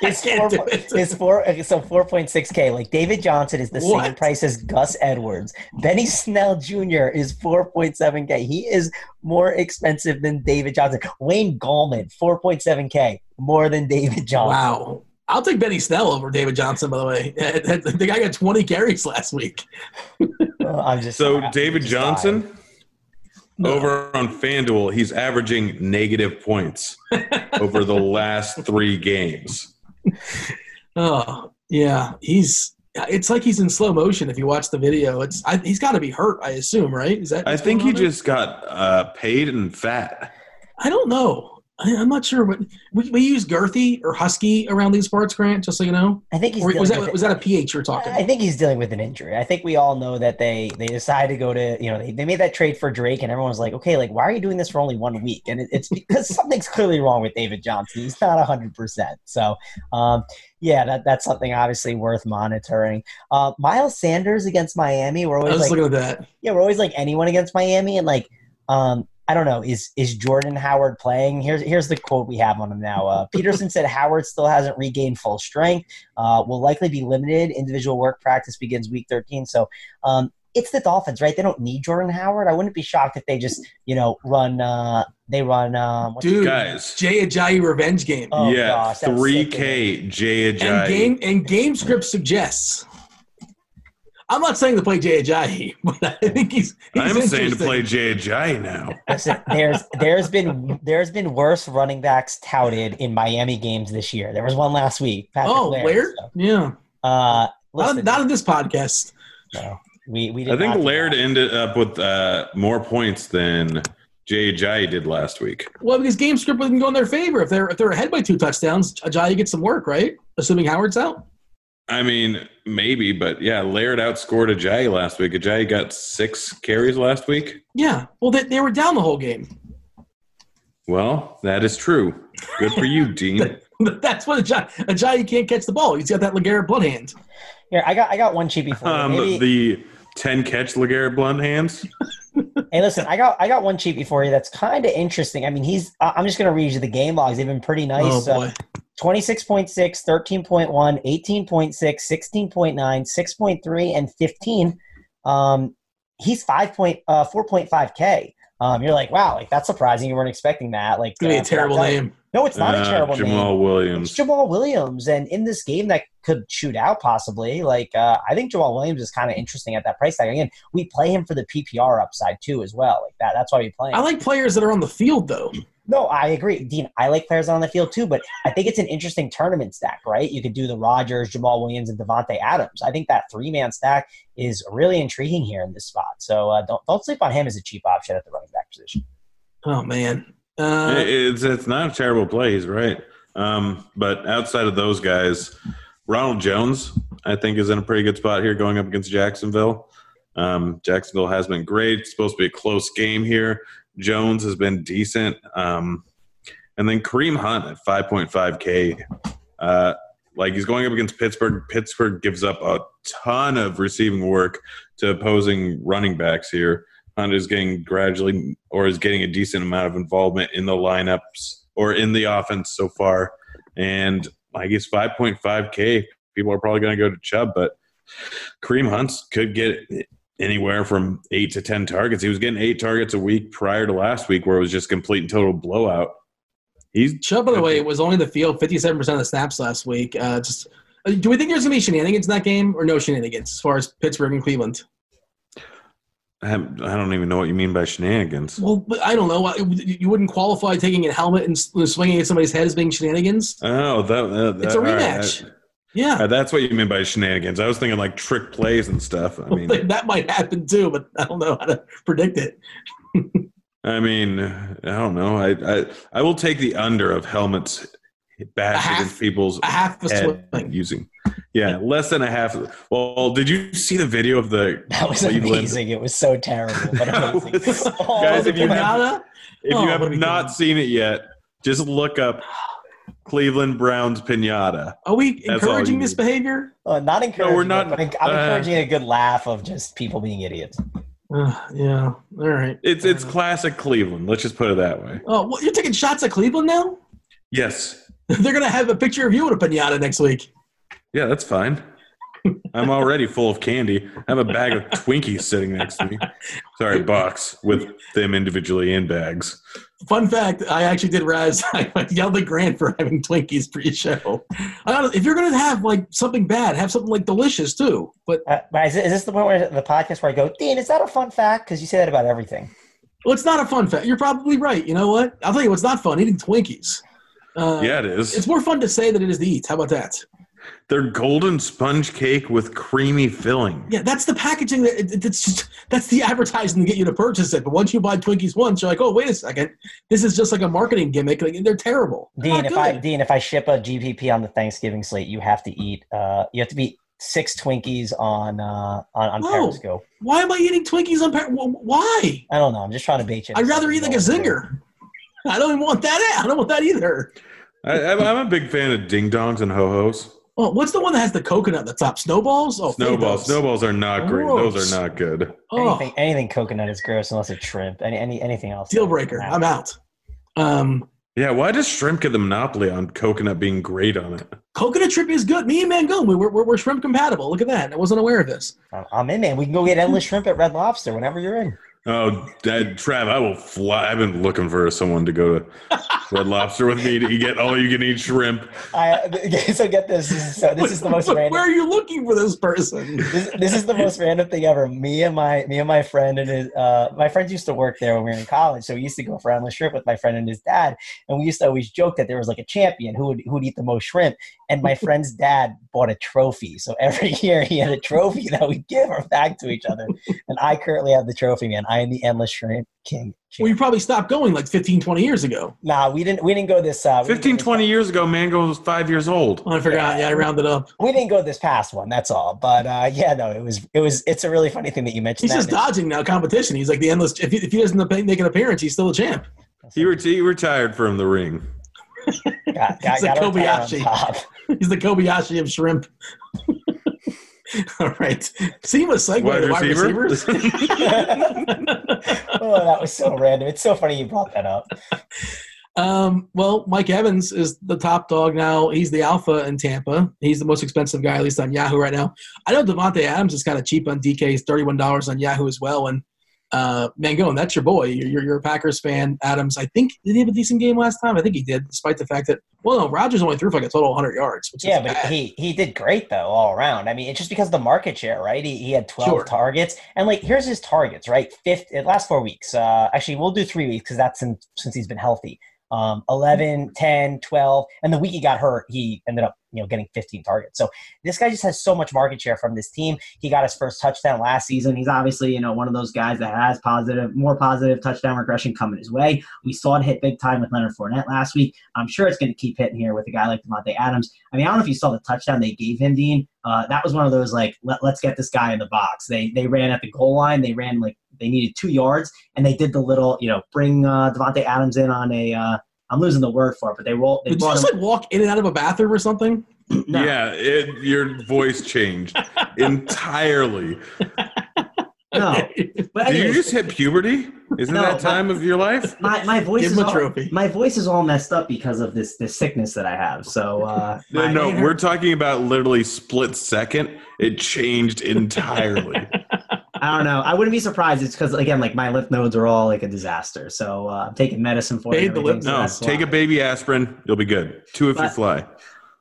It's can't four. do it. It's four. So four point six k. Like David Johnson is the same price as Gus Edwards. Benny Snell Jr. is four point seven k. He is more expensive than David Johnson. Wayne Gallman four point seven k. More than David Johnson. Wow. I'll take Benny Snell over David Johnson, by the way. The guy got 20 carries last week. Uh, I'm just So I'm David just Johnson dying. over on FanDuel, he's averaging negative points over the last three games. Oh, yeah. He's, it's like he's in slow motion if you watch the video. It's I, He's got to be hurt, I assume, right? Is that I think he there? just got uh, paid and fat. I don't know. I, I'm not sure. What, we, we use girthy or husky around these parts, Grant, just so you know. I think he's Or was that, was that a PH you're talking I think he's dealing with an injury. I think we all know that they they decided to go to you know they, they made that trade for Drake and everyone's like okay like why are you doing this for only one week and it, it's because something's clearly wrong with David Johnson. He's not hundred percent. So um, yeah, that, that's something obviously worth monitoring. Uh, Miles Sanders against Miami. We're always was like looking at that. yeah we're always like anyone against Miami and like um, I don't know is is Jordan Howard playing? Here's here's the quote we have on him now. Uh, Peterson said Howard still hasn't regained full strength uh, will likely be limited. Individual work practice begins week 13. So um, it's the Dolphins, right? They don't need Jordan Howard. I wouldn't be shocked if they just, you know, run. Uh, they run. Um, what's- Dude, Guys. Jay Ajayi revenge game. Oh, yeah, gosh, that's three sick, K Jay and Ajayi. game and game script suggests. I'm not saying to play Jay Ajayi, but I think he's. he's I'm saying to play Jay Ajayi now. Listen, there's there's been there's been worse running backs touted in Miami games this year. There was one last week. Patrick Oh, Laird, Laird? so, Yeah. uh, listen, Not, not in this podcast. no, we we I think Laird ended up with uh, more points than Jay Ajayi did last week. Well, because game script wouldn't go in their favor if they're if they're ahead by two touchdowns. Ajayi gets some work, right? Assuming Howard's out. I mean, maybe, but yeah, Laird outscored Ajayi last week. Ajayi got six carries last week. Yeah. Well, they, they were down the whole game. Well, that is true. Good for you, Dean. That's what Ajayi, Ajayi can't catch the ball. He's got that LeGarrette Blount hand. Here, I got I got one cheapie for you. Um, Maybe, the ten catch LeGarrette Blount hands. Hey, listen, I got I got one cheapie for you. That's kind of interesting. I mean, he's. I- I'm just going to read you the game logs. They've been pretty nice. Oh, Uh, boy. 26.6, 13.1, 18.6, 16.9, 6.3, and 15. Um, he's 5 point, uh, 4.5K. Um, you're like, wow, like that's surprising. You weren't expecting that. Like, It's going to be uh, a terrible that- name. No, it's not a Uh, terrible Jamal name. It's Williams. Jamaal Williams, and in this game that could shoot out possibly, like uh, I think Jamaal Williams is kind of interesting at that price tag. Again, we play him for the PPR upside too, as well. Like that, that's why we play him. I like players that are on the field, though. No, I agree, Dean. I like players on the field too, but I think it's an interesting tournament stack, right? You could do the Rodgers, Jamaal Williams, and Davante Adams. I think that three man stack is really intriguing here in this spot. So uh, don't don't sleep on him as a cheap option at the running back position. Oh, man. Uh, it's it's not a terrible play. He's right. Um, but outside of those guys, Ronald Jones, I think, is in a pretty good spot here going up against Jacksonville. Um, Jacksonville has been great. It's supposed to be a close game here. Jones has been decent. Um, and then Kareem Hunt at 5.5K. Uh, like he's going up against Pittsburgh. Pittsburgh gives up a ton of receiving work to opposing running backs here. Hunt is getting gradually or is getting a decent amount of involvement in the lineups or in the offense so far. And I guess 5.5K, people are probably going to go to Chubb, but Kareem Hunts could get anywhere from eight to 10 targets. He was getting eight targets a week prior to last week, where it was just complete and total blowout. He's Chubb, by the way, was only the field 57% of the snaps last week. Uh, just uh, Do we think there's going to be shenanigans in that game or no shenanigans as far as Pittsburgh and Cleveland? I I don't even know what you mean by shenanigans. Well, I don't know. You wouldn't qualify taking a helmet and swinging at somebody's head as being shenanigans? Oh, that, that, that It's a all right. Rematch. Uh, Yeah. that's what you mean by shenanigans. I was thinking like trick plays and stuff. I mean, Like, that might happen too, but I don't know how to predict it. I mean, I don't know. I I, I will take the under of helmets A bash half- against people's A half a head swing. using. Yeah, less than a half. Well, did you see the video of the That was Cleveland- amazing. It was so terrible, but amazing. was- Oh, Guys, if you have- pinata? If Oh, you have not seen it yet, just look up Cleveland Browns pinata. Are we That's encouraging you this need. behavior? Uh, not encouraging. No, we're it, not- but I'm uh, encouraging a good laugh of just people being idiots. Uh, yeah. All right. It's it's classic Cleveland. Let's just put it that way. Oh, what, you're taking shots at Cleveland now? Yes. They're going to have a picture of you with a pinata next week. Yeah, that's fine. I'm already full of candy. I have a bag of Twinkies sitting next to me. Sorry, box with them individually in bags. Fun fact: I actually did Raz. I yelled at Grant for having Twinkies pre-show. I don't, if you're going to have like something bad, have something like delicious too. But Uh, but is, this the point where the podcast where I go, Dean? Is that a fun fact? Because you say that about everything. well, it's not a fun fact. You're probably right. You know what? I'll tell you what's not fun: eating Twinkies. Uh, Yeah, it is. It's more fun to say than it is to eat. How about that? They're golden sponge cake with creamy filling. Yeah, that's the packaging. That it, it's just that's the advertising to get you to purchase it. But once you buy Twinkies once, you're like, oh wait a second, this is just like a marketing gimmick. Like, they're terrible. They're Dean, if I. Dean, if I ship a GPP on the Thanksgiving slate, you have to eat. Uh, you have to eat six Twinkies on uh, on, on No. Periscope. why am I eating Twinkies on? Par- wh- Why? I don't know. I'm just trying to bait you. I'd rather eat like a zinger. I don't even want that. I don't want that either. I, I'm I'm a big fan of ding dongs and ho hos. Oh, what's the one that has the coconut at the top? Snowballs? Oh, Snowballs. Fabos. Snowballs are not great. Gross. Those are not good. Oh, Anything, anything coconut is gross unless it's shrimp. Any, any anything else? deal breaker. I'm out. Um, Yeah, why does shrimp get the monopoly on coconut being great on it? coconut trip is good. Me and Mangone, we, we're, we're, we're shrimp compatible. Look at that. I wasn't aware of this. I'm- I'm in, man. We can go get endless shrimp at Red Lobster whenever you're in. Oh, Dad, Trav, I will fly. I've been looking for someone to go to Red Lobster with me to get all you can eat shrimp. I, so get this. This so this is the most Where random. are you looking for this person? This, this is the most random thing ever. Me and my me and my friend and his uh, my friends used to work there when we were in college, so we used to go for endless shrimp with my friend and his dad, and we used to always joke that there was like a champion who would who would eat the most shrimp. And my friend's dad bought a trophy, so every year he had a trophy that we give or back to each other. And I currently have the trophy, man. I am the endless shrimp King. Well, you probably stopped going like 15, 20 years ago. Nah, we didn't. We didn't go this. Uh, 15, this 20 years ago, Mango was five years old. Oh, I forgot. Yeah, I rounded up. We didn't go this past one. That's all. But uh, yeah, no, it was. It was. It's a really funny thing that you mentioned. He's that. just dodging now competition. He's like the endless. If he, if he doesn't make an appearance, he's still a champ. He, ret- he retired from the ring. Got, got, It's a got our Kobayashi. He's the Kobayashi of shrimp. All right. Seamless segue Wide to wide receiver? receivers. oh, that was so random. It's so funny you brought that up. um, well, Mike Evans is the top dog now. He's the alpha in Tampa. He's the most expensive guy, at least on Yahoo right now. I know Davante Adams is kind of cheap on DK. He's $31 on Yahoo as well. And uh, Mangone, that's your boy. You're, you're, you're a Packers fan. Adams, I think, did he have a decent game last time? I think he did, despite the fact that, well, no, Rodgers only threw for like a total 100 yards. Which Yeah, is but bad. he he did great though all around. I mean, it's just because of the market share, right? He, he had twelve Sure. targets, and like here's his targets, right? Fifth, last four weeks. Uh, actually, we'll do three weeks because that's in, since he's been healthy. Um, 11, 10, 12, and the week he got hurt, he ended up you know getting 15 targets. So this guy just has so much market share from this team. He got his first touchdown last season. He's obviously you know one of those guys that has positive, more positive touchdown regression coming his way. We saw it hit big time with Leonard Fournette last week. I'm sure it's going to keep hitting here with a guy like Davante Adams. I mean, I don't know if you saw the touchdown they gave him, Dean. Uh, that was one of those like, Let, let's get this guy in the box. They they ran at the goal line. They ran like they needed two yards, and they did the little, you know, bring uh, Davante Adams in on a. Uh, I'm losing the word for it, but they roll. They Did you just him. like walk in and out of a bathroom or something? No. Yeah, it, your voice changed entirely. No, but Did you just hit puberty? Isn't No, that time of your life? my, my voice Give is him a all, my voice is all messed up because of this this sickness that I have. So uh, No, my- no, we're talking about literally split second. It changed entirely. I don't know. I wouldn't be surprised. It's because again, like my lymph nodes are all like a disaster. So uh, I'm taking medicine for it. The everything, lymph so No, take why. a baby aspirin. You'll be good. Two if you fly.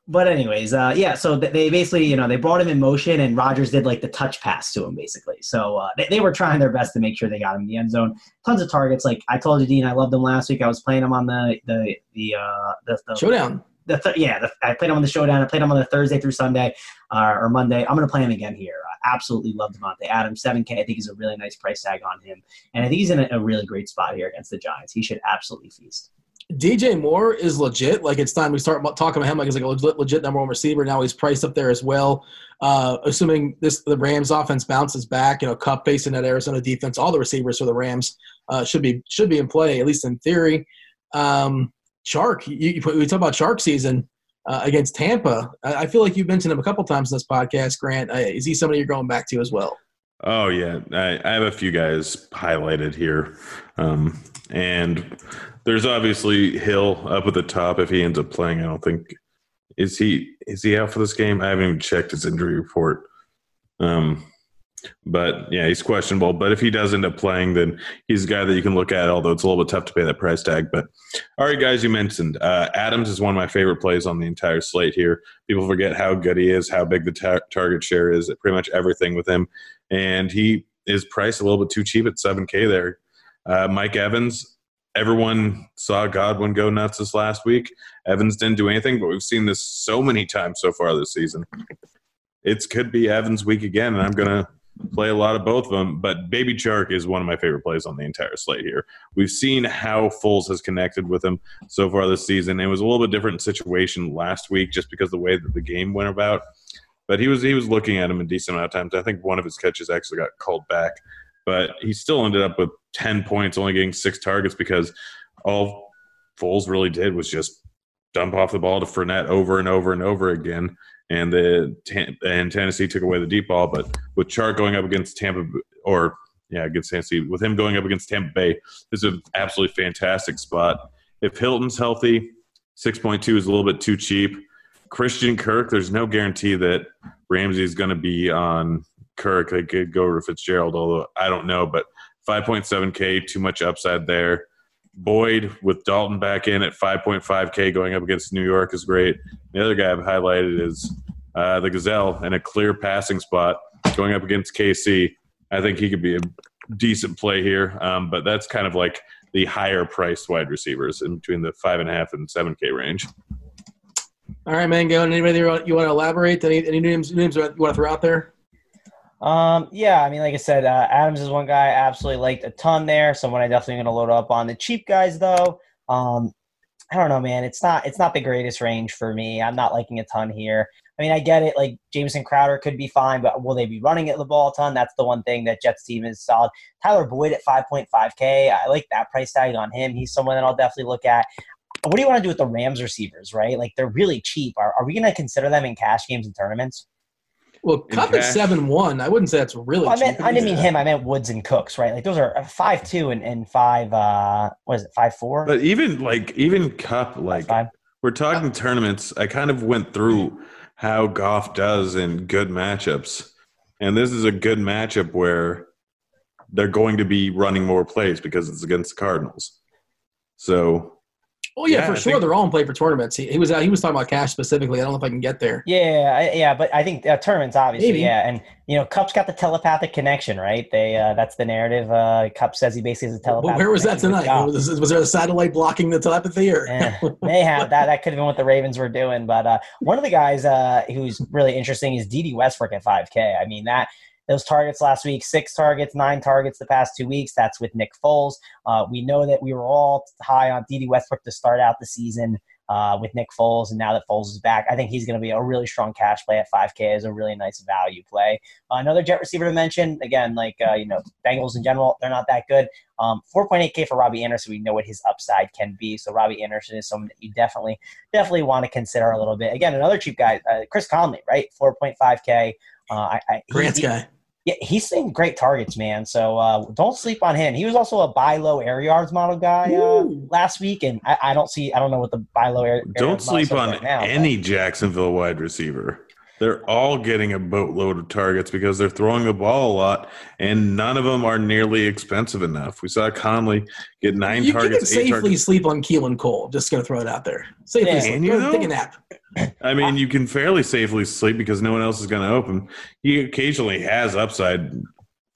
But anyways, uh, yeah. So they basically, you know, they brought him in motion, and Rodgers did like the touch pass to him, basically. So uh, they, they were trying their best to make sure they got him in the end zone. Tons of targets. Like I told you, Dean, I loved him last week. I was playing him on the the the uh, the, the Showdown. the th- yeah, the, I played him on the showdown. I played him on the Thursday through Sunday uh, or Monday. I'm going to play him again here. Absolutely love Davante Adams. 7K, I think he's a really nice price tag on him. And I think he's in a, a really great spot here against the Giants. He should absolutely feast. DJ Moore is legit. Like it's time we start talking about him like he's like a legit, legit number one receiver. Now he's priced up there as well. Uh, assuming this the Rams offense bounces back, you know, Kupp facing that Arizona defense, all the receivers for the Rams uh, should be should be in play at least in theory. Um, Chark, you, you, we talk about Chark season uh, against Tampa. I, feel like you've mentioned him a couple times in this podcast. Grant, uh, is he somebody you're going back to as well? Oh yeah, I, I have a few guys highlighted here, um, and there's obviously Hill up at the top if he ends up playing. I don't think is he is he out for this game. I haven't even checked his injury report. Um, but yeah, he's questionable. But if he does end up playing, then he's a guy that you can look at. Although it's a little bit tough to pay that price tag. But all right, guys, you mentioned uh, Adams is one of my favorite plays on the entire slate here. People forget how good he is, how big the tar- target share is, at pretty much everything with him and he is priced a little bit too cheap at 7K there. Uh, Mike Evans, everyone saw Godwin go nuts this last week. Evans didn't do anything, but we've seen this so many times so far this season. It could be Evans' week again, and I'm going to play a lot of both of them. But Baby Shark is one of my favorite plays on the entire slate here. We've seen how Foles has connected with him so far this season. It was a little bit different situation last week just because the way that the game went about but he was he was looking at him a decent amount of times. I think one of his catches actually got called back, but he still ended up with ten points, only getting six targets because all Foles really did was just dump off the ball to Fournette over and over and over again. And the and Tennessee took away the deep ball, but with Chark going up against Tampa or yeah against Tennessee, with him going up against Tampa Bay, this is an absolutely fantastic spot. If Hilton's healthy, six point two is a little bit too cheap. Christian Kirk, there's no guarantee that Ramsey is going to be on Kirk. They could go to Fitzgerald, although I don't know. But 5.7K, too much upside there. Boyd with Dalton back in at 5.5K going up against New York is great. The other guy I've highlighted is uh, the Gazelle in a clear passing spot going up against KC. I think he could be a decent play here, um, but that's kind of like the higher priced wide receivers in between the five and a half and seven K range. All right, man. Go. Anybody you want you want to elaborate? Any any names names you want to throw out there? Um, yeah, I mean, like I said, uh, Adams is one guy I absolutely liked a ton there. Someone I definitely going to load up on. The cheap guys, though, um, I don't know, man. It's not it's not the greatest range for me. I'm not liking a ton here. I mean, I get it. Like Jamison Crowder could be fine, but will they be running it the ball a ton? That's the one thing that Jets team is solid. Tyler Boyd at 5.5K. I like that price tag on him. He's someone that I'll definitely look at. What do you want to do with the Rams receivers, right? Like they're really cheap. Are, are we going to consider them in cash games and tournaments? Well, Kupp is seven one. I wouldn't say that's really. Well, I meant cheap. I didn't mean him. I meant Woods and Cooks, right? Like those are five two and, and five. Uh, what is it? Five four. But even like even Kupp, like five. we're talking tournaments. I kind of went through how Goff does in good matchups, and this is a good matchup where they're going to be running more plays because it's against the Cardinals. So Oh yeah, Yeah, for I sure. think- They're all in play for tournaments. He, he was out. He was talking about cash specifically. I don't know if I can get there. Yeah, I- yeah, but I think uh, tournaments, obviously, Maybe. yeah, and you know, Kupp's got the telepathic connection, right? They uh, that's the narrative. Uh, Kupp says he basically has a Well, where was that tonight? Was, was there a satellite blocking the telepathy? Or Eh, may have that. That could have been what the Ravens were doing. But uh, one of the guys uh, who's really interesting is Dede Westbrook at 5K. I mean that those targets last week, six targets, nine targets the past two weeks. That's with Nick Foles. Uh, we know that we were all high on Dede Westbrook to start out the season. Uh, with Nick Foles, and now that Foles is back, I think he's going to be a really strong cash play at 5K is a really nice value play. Uh, another jet receiver to mention, again, like uh, you know, Bengals in general, they're not that good. Um, 4.8K for Robbie Anderson. We know what his upside can be. So Robbie Anderson is someone that you definitely, definitely want to consider a little bit. Again, another cheap guy, uh, Chris Conley, right? 4.5K. Uh, I, I, Grant's he- guy. yeah, he's seeing great targets, man. So uh, don't sleep on him. He was also a buy low air yards model guy uh, last week, and I, I don't see, I don't know what the buy low air. air don't yards sleep on right now, but- any Jacksonville wide receiver. They're all getting a boatload of targets because they're throwing the ball a lot, and none of them are nearly expensive enough. We saw Conley get nine You can targets, eight safely targets. sleep on Keelan Cole. Just gonna throw it out there. Safely Yeah. sleep. You, Go though? Take a nap. I mean, you can fairly safely sleep because no one else is going to open. He occasionally has upside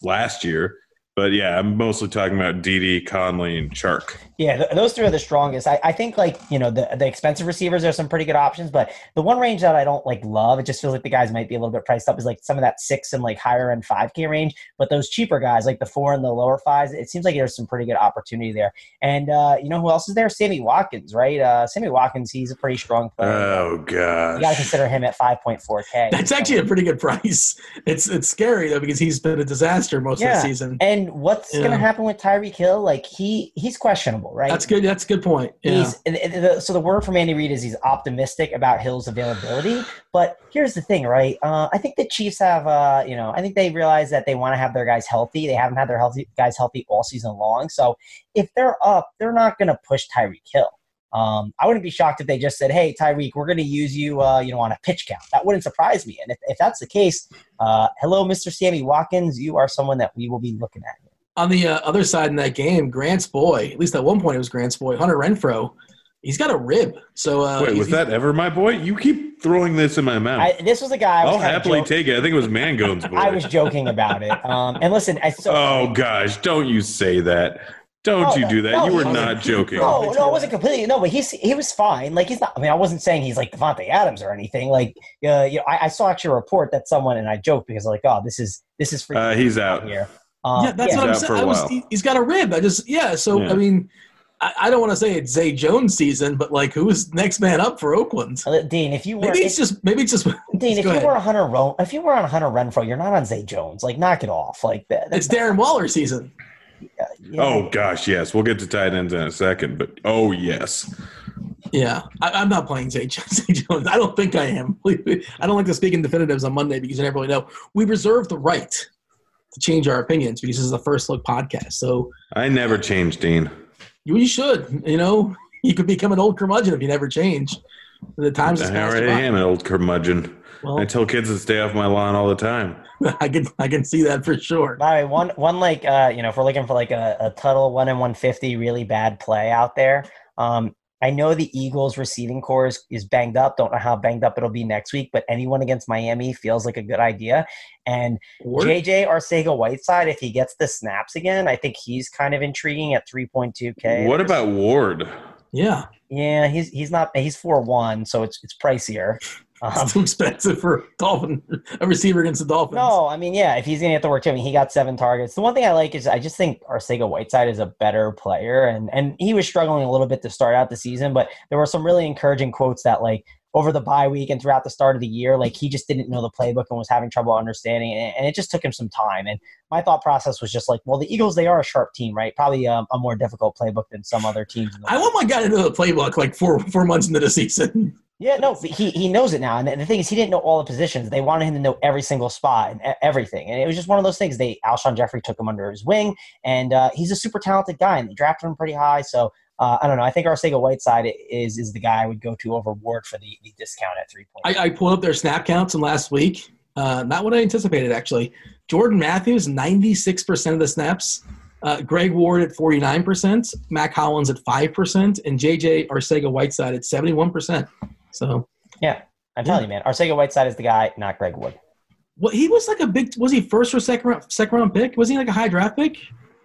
last year, but yeah, I'm mostly talking about Dede, Conley, and Chark. Yeah, those three are the strongest. I, I think like you know the the expensive receivers are some pretty good options, but the one range that I don't like love, it just feels like the guys might be a little bit priced up is like some of that six and like higher end five K range. But those cheaper guys like the four and the lower fives, it seems like there's some pretty good opportunity there. And uh, you know who else is there? Sammy Watkins, right? Uh, Sammy Watkins, he's a pretty strong player. Oh god, you got to consider him at five point four K. That's actually a pretty good price. It's it's scary though because he's been a disaster most of the season. And what's Yeah. going to happen with Tyreek Hill? Like he he's questionable, right? That's good. That's a good point. Yeah. He's, and- and the- so the word from Andy Reid is he's optimistic about Hill's availability. But here's the thing, right? Uh, I think the Chiefs have, uh, you know, I think they realize that they want to have their guys healthy. They haven't had their healthy guys healthy all season long. So if they're up, they're not going to push Tyreek Hill. Um, I wouldn't be shocked if they just said, "Hey, Tyreek, we're going to use you, uh, you know, on a pitch count." That wouldn't surprise me. And if, if that's the case, uh, hello, Mr. Sammy Watkins, you are someone that we will be looking at. On the uh, other side in that game, Grant's boy, at least at one point it was Grant's boy, Hunter Renfrow. He's got a rib. So uh, wait, was that ever my boy? You keep throwing this in my mouth. I, this was a guy. I was I'll happily joke- take it. I think it was Mangone's boy. I was joking about it. Um, and listen, I so oh gosh, don't you say that. Don't No, you no, do that. no, you were not joking. no, no, it wasn't completely. No, but he's he was fine. Like he's not. I mean, I wasn't saying he's like Davante Adams or anything. Like, uh, you know, I, I saw actually a report that someone and I joked because like, oh, this is this is free Uh, he's out. here. Um, yeah, that's yeah. what I'm He's out for saying. a I was, he, he's got a rib. I just yeah. So Yeah. I mean, I, I don't want to say it's Zay Jones season, but like who's next man up for Oakland? Uh, Dean, if you were Maybe it's if, just maybe it's just Dean, if you ahead. were a Hunter Ro- if you were on Hunter Renfrow, you're not on Zay Jones. Like, knock it off. Like that. it's Darren Waller season. yeah. Oh gosh, yes. We'll get to tight ends in a second, but oh yes. Yeah, I, I'm not playing Zay, Zay Jones. I don't think I am. I don't like to speak in definitives on Monday because you never really know. We reserve the right to change our opinions because this is the first look podcast. So I never changed, Dean. you, you should. You know, you could become an old curmudgeon if you never change. The times I passed already by. am an old curmudgeon. Well, I tell kids to stay off my lawn all the time. I can I can see that for sure. By the way, one one like uh, you know, if we're looking for like a, a Tuttle one and one fifty really bad play out there, um, I know the Eagles receiving corps is, is banged up. Don't know how banged up it'll be next week, but anyone against Miami feels like a good idea. And Or- JJ Arcega Whiteside, if he gets the snaps again, I think he's kind of intriguing at three point two K. What about Ward? yeah, Yeah, he's he's not he's four one, so it's it's pricier. It's too expensive for a Dolphin a receiver against the Dolphins. No, I mean, yeah, if he's to get to work too, I mean, he got seven targets. The one thing I like is I just think Arcega Whiteside is a better player, and and he was struggling a little bit to start out the season, but there were some really encouraging quotes that like over the bye week and throughout the start of the year, like he just didn't know the playbook and was having trouble understanding it, and it just took him some time. And my thought process was just like, well, the Eagles they are a sharp team, right? Probably um, a more difficult playbook than some other teams. In the I want my guy to know the playbook like four four months into the season. Yeah, no, he he knows it now, and the thing is, he didn't know all the positions. They wanted him to know every single spot and everything, and it was just one of those things. They Alshon Jeffery took him under his wing, and uh, he's a super talented guy, and they drafted him pretty high. So uh, I don't know. I think Arcega Whiteside is is the guy I would go to over Ward for the, the discount at three point. I, I pulled up their snap counts in last week. Uh, not what I anticipated actually. Jordan Matthews, ninety six percent of the snaps. Uh, Greg Ward at forty nine percent. Mack Hollins at five percent, and JJ Arcega Whiteside at seventy one percent. So yeah, I'm telling you, man, Arcega Whiteside is the guy, not Greg Wood. Well, he was like a big. Was he first or second round, second round pick? Was he like a high draft pick?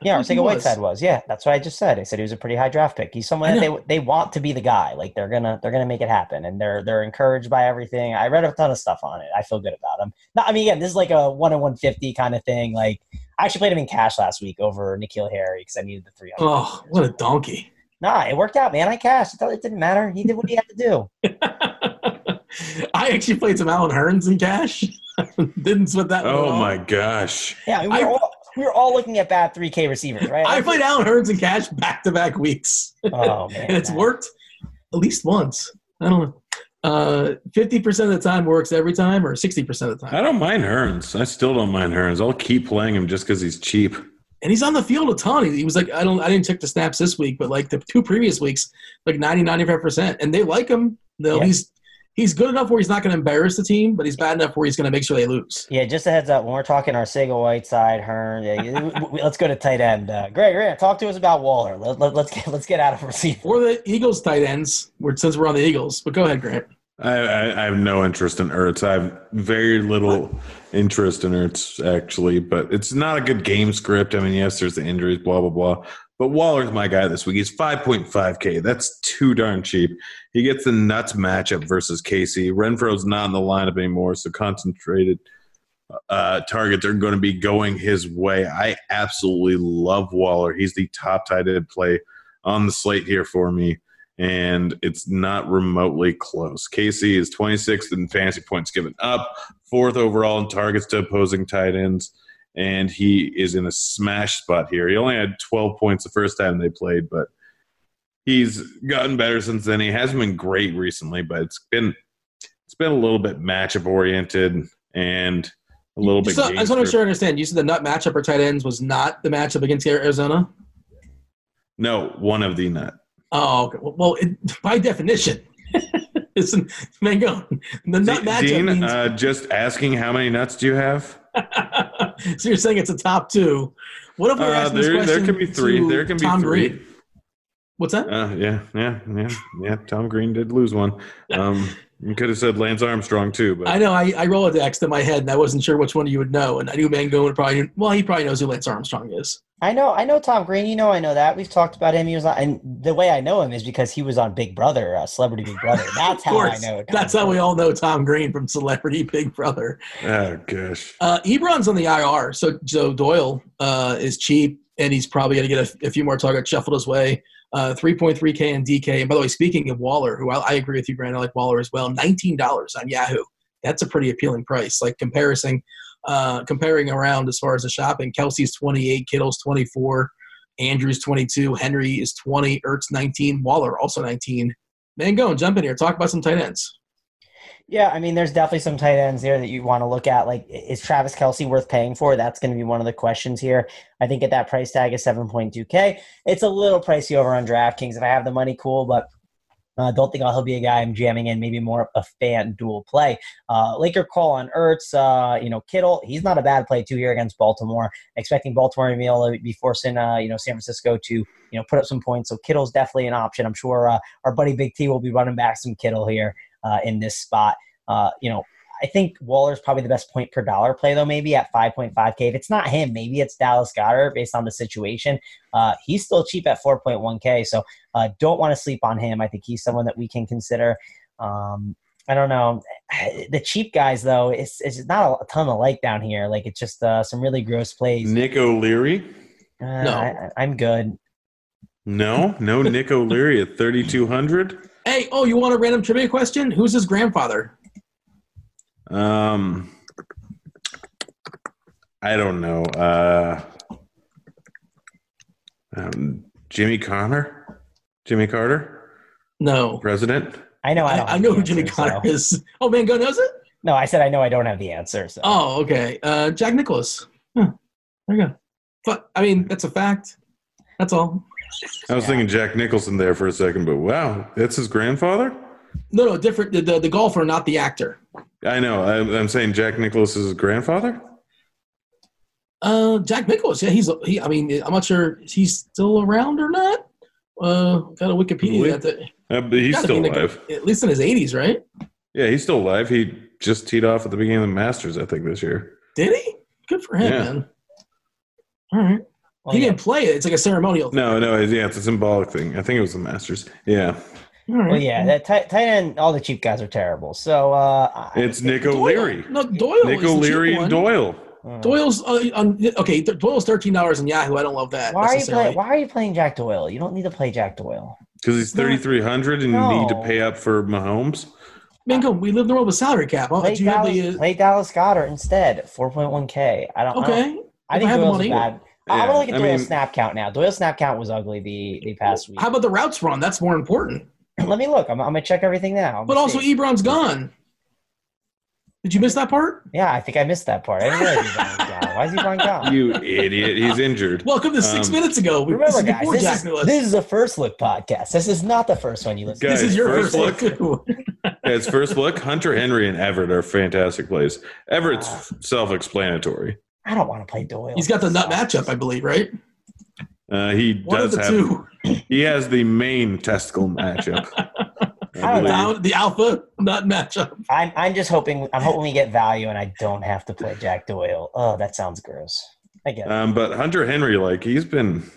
Yeah, I think he Arcega was. Whiteside was. Yeah, that's what I just said. I said he was a pretty high draft pick. He's someone that they they want to be the guy. Like they're gonna they're gonna make it happen, and they're they're encouraged by everything. I read a ton of stuff on it. I feel good about him. No, I mean, again, this is like a one in one fifty kind of thing. Like I actually played him in cash last week over N'Keal Harry because I needed the three hundred. Oh, what a donkey! Nah, it worked out, man. I cashed. It it didn't matter. He did what he had to do. I actually played some Allen Hurns in cash. Didn't sweat that. one at Oh all. my gosh. Yeah, I mean, we I- all we were all looking at bad three K receivers, right? I played Allen Hurns in cash back to back weeks. Oh man, and it's man. worked at least once. I don't know. Uh, Fifty percent of the time works every time, or sixty percent of the time? I don't mind Hurns. I still don't mind Hurns. I'll keep playing him just because he's cheap. And he's on the field a ton. He, he was like, I don't, I didn't check the snaps this week, but like the two previous weeks, like 90, 95 percent, and they like him. Though Yeah. he's he's good enough where he's not going to embarrass the team, but he's bad enough where he's going to make sure they lose. Yeah, just a heads up. When we're talking Arcega Whiteside, Hearn, yeah, we- we- let's go to tight end. Uh, Greg, Greg, talk to us about Waller. Let, let, let's get let's get out of receiver. Or the Eagles tight ends, where since we're on the Eagles. But go ahead, Grant. I, I, I have no interest in Ertz. I have very little interest in Ertz, actually, but it's not a good game script. I mean, yes, there's the injuries, blah, blah, blah. But Waller's my guy this week. He's 5.5K. That's too darn cheap. He gets the nuts matchup versus KC. Renfrow's not in the lineup anymore, so concentrated uh, targets are going to be going his way. I absolutely love Waller. He's the top tight end play on the slate here for me and it's not remotely close. KC is 26th in fantasy points given up, fourth overall in targets to opposing tight ends, and he is in a smash spot here. He only had 12 points the first time they played, but he's gotten better since then. He hasn't been great recently, but it's been it's been a little bit matchup oriented and a little bit. So, I just want to make sure I understand. You said the nut matchup for tight ends was not the matchup against Arizona. No, one of the nut. Oh, okay. Well, it, by definition, isn't Mango the nut matchup Dean, means? uh, just asking how many nuts do you have? so you're saying it's a top two? What if we're Uh, there, there can be three. There can be Tom three. Green? What's that? Uh, yeah, yeah, yeah, yeah. Tom Green did lose one. Um, you could have said Lance Armstrong too, but I know I, I Rolodex in my head, and I wasn't sure which one you would know. And I knew Mango would probably. Well, he probably knows who Lance Armstrong is. I know, I know Tom Green. You know, I know that we've talked about him. He was on, and the way I know him is because he was on Big Brother, uh, Celebrity Big Brother. That's Of how I know. Tom That's how we all know Tom Green from Celebrity Big Brother. oh gosh, Uh, Ebron's on the IR, so Joe Doyle uh, is cheap, and he's probably going to get a, a few more targets shuffled his way. Uh, 3.3K and DK. And by the way, speaking of Waller, who I, I agree with you, Grant, I like Waller as well. $19 on Yahoo. That's a pretty appealing price. Like comparison, uh, comparing around as far as the shopping. Kelce's 28, Kittle's 24, Andrews 22, Henry is 20, Ertz 19, Waller also 19. Man, go and jump in here. Talk about some tight ends. Yeah, I mean, there's definitely some tight ends there that you want to look at. Like, is Travis Kelce worth paying for? That's going to be one of the questions here. I think at that price tag is 7.2K. It's a little pricey over on DraftKings. If I have the money, cool, but I uh, don't think he'll be a guy I'm jamming in. Maybe more of a FanDuel play. Uh, Laker call on Ertz. Uh, you know, Kittle. He's not a bad play too here against Baltimore. Expecting Baltimore to be able to be forcing uh, you know San Francisco to you know put up some points. So Kittle's definitely an option. I'm sure uh, our buddy Big T will be running back some Kittle here uh, in this spot. Uh, you know, I think Waller's probably the best point per dollar play though. Maybe at 5.5k. If it's not him, maybe it's Dallas Goedert based on the situation. Uh, he's still cheap at 4.1k. So uh, don't want to sleep on him. I think he's someone that we can consider. Um, I don't know. The cheap guys though, it's it's not a ton of like down here. Like it's just uh, some really gross plays. Nick O'Leary? Uh, No. I, I'm good. No, no Nick O'Leary at 3,200. Hey, oh, you want a random trivia question? Who's his grandfather? Um, I don't know. Uh, um, Jimmy Connor, Jimmy Carter, No. president. I know. I, I, don't I have know the who Jimmy Connor so- is. Oh, Mango knows it? No, I said I know. I don't have the answer. So. Oh, okay. Uh, Jack Nicklaus. Huh. There you go. But, I mean, that's a fact. That's all. I was Yeah. thinking Jack Nicholson there for a second, but wow, that's his grandfather. No, no, different. The, the, the golfer, not the actor. I know. I'm, I'm saying Jack Nicklaus is his grandfather. Uh, Jack Nicklaus. Yeah, he's. He. I mean, I'm not sure is he still around or not. Uh, got a Wikipedia. That Uh, but he's still alive. at least in his 80s, right? Yeah, he's still alive. He just teed off at the beginning of the Masters, I think, this year. Did he? Good for him, Yeah. man. All right. Well, he yeah. didn't play it. It's like a ceremonial. No, no, yeah, it's a symbolic thing. I think it was the Masters. Yeah, All right. Well, yeah, that tight, tight end. All the cheap guys are terrible. So uh, it's Nick Doyle. O'Leary. No, Doyle. Nick is the cheap O'Leary and Doyle. Mm. Doyle's uh, on, okay. Doyle's thirteen dollars on Yahoo. I don't love that. Why are you necessarily. playing? Why are you playing Jack Doyle? You don't need to play Jack Doyle. Because he's 3,300 and you need to pay up for Mahomes. Mango, we live in the world with salary cap. Huh? Play Do you have Dallas, the, uh, play Dallas Goedert instead. Four point one k. I don't. I, don't, okay. I If I think have the Doyle's money. bad. I Yeah, want to look at I Doyle's mean- snap count now. Doyle's snap count was ugly the the past week. How about the routes run? That's more important. Let me look. I'm, I'm gonna check everything now. But Let's also, see. Ebron's gone. Did you miss that part? yeah, I think I missed that part. I didn't realize Ebron was gone. Why is Ebron gone? You idiot. He's injured. Welcome to six Um, minutes ago. We- Remember, this is guys, this is, this is a first look podcast. This is not the first one you listen This Guys, is your first first, look. look. too. First look, Hunter Henry and Everett are fantastic plays. Everett's self explanatory. To. I don't want to play Doyle. He's got the nut matchup, I believe, right? Uh, he One of does the have, two. he has the main testicle matchup. I I don't believe. Down, the alpha nut matchup. I'm, I'm just hoping I'm hoping we get value and I don't have to play Jack Doyle. Oh, that sounds gross. I get it. Um, but Hunter Henry, like he's been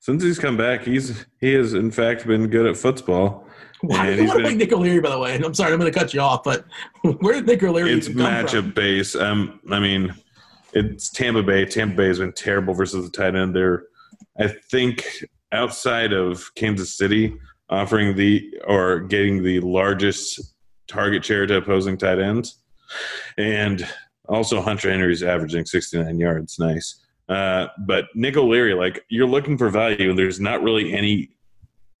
since he's come back, he's he has in fact been good at football. Why do you want to play Nick O'Leary, by the way? I'm sorry, I'm going to cut you off, but where did Nick O'Leary It's even matchup base. Um, I mean, it's Tampa Bay. Tampa Bay has been terrible versus the tight end. They're, I think, outside of Kansas City, offering the or getting the largest target share to opposing tight ends, and also Hunter Henry's averaging 69 yards. Nice. Uh, but Nick O'Leary, like you're looking for value, and there's not really any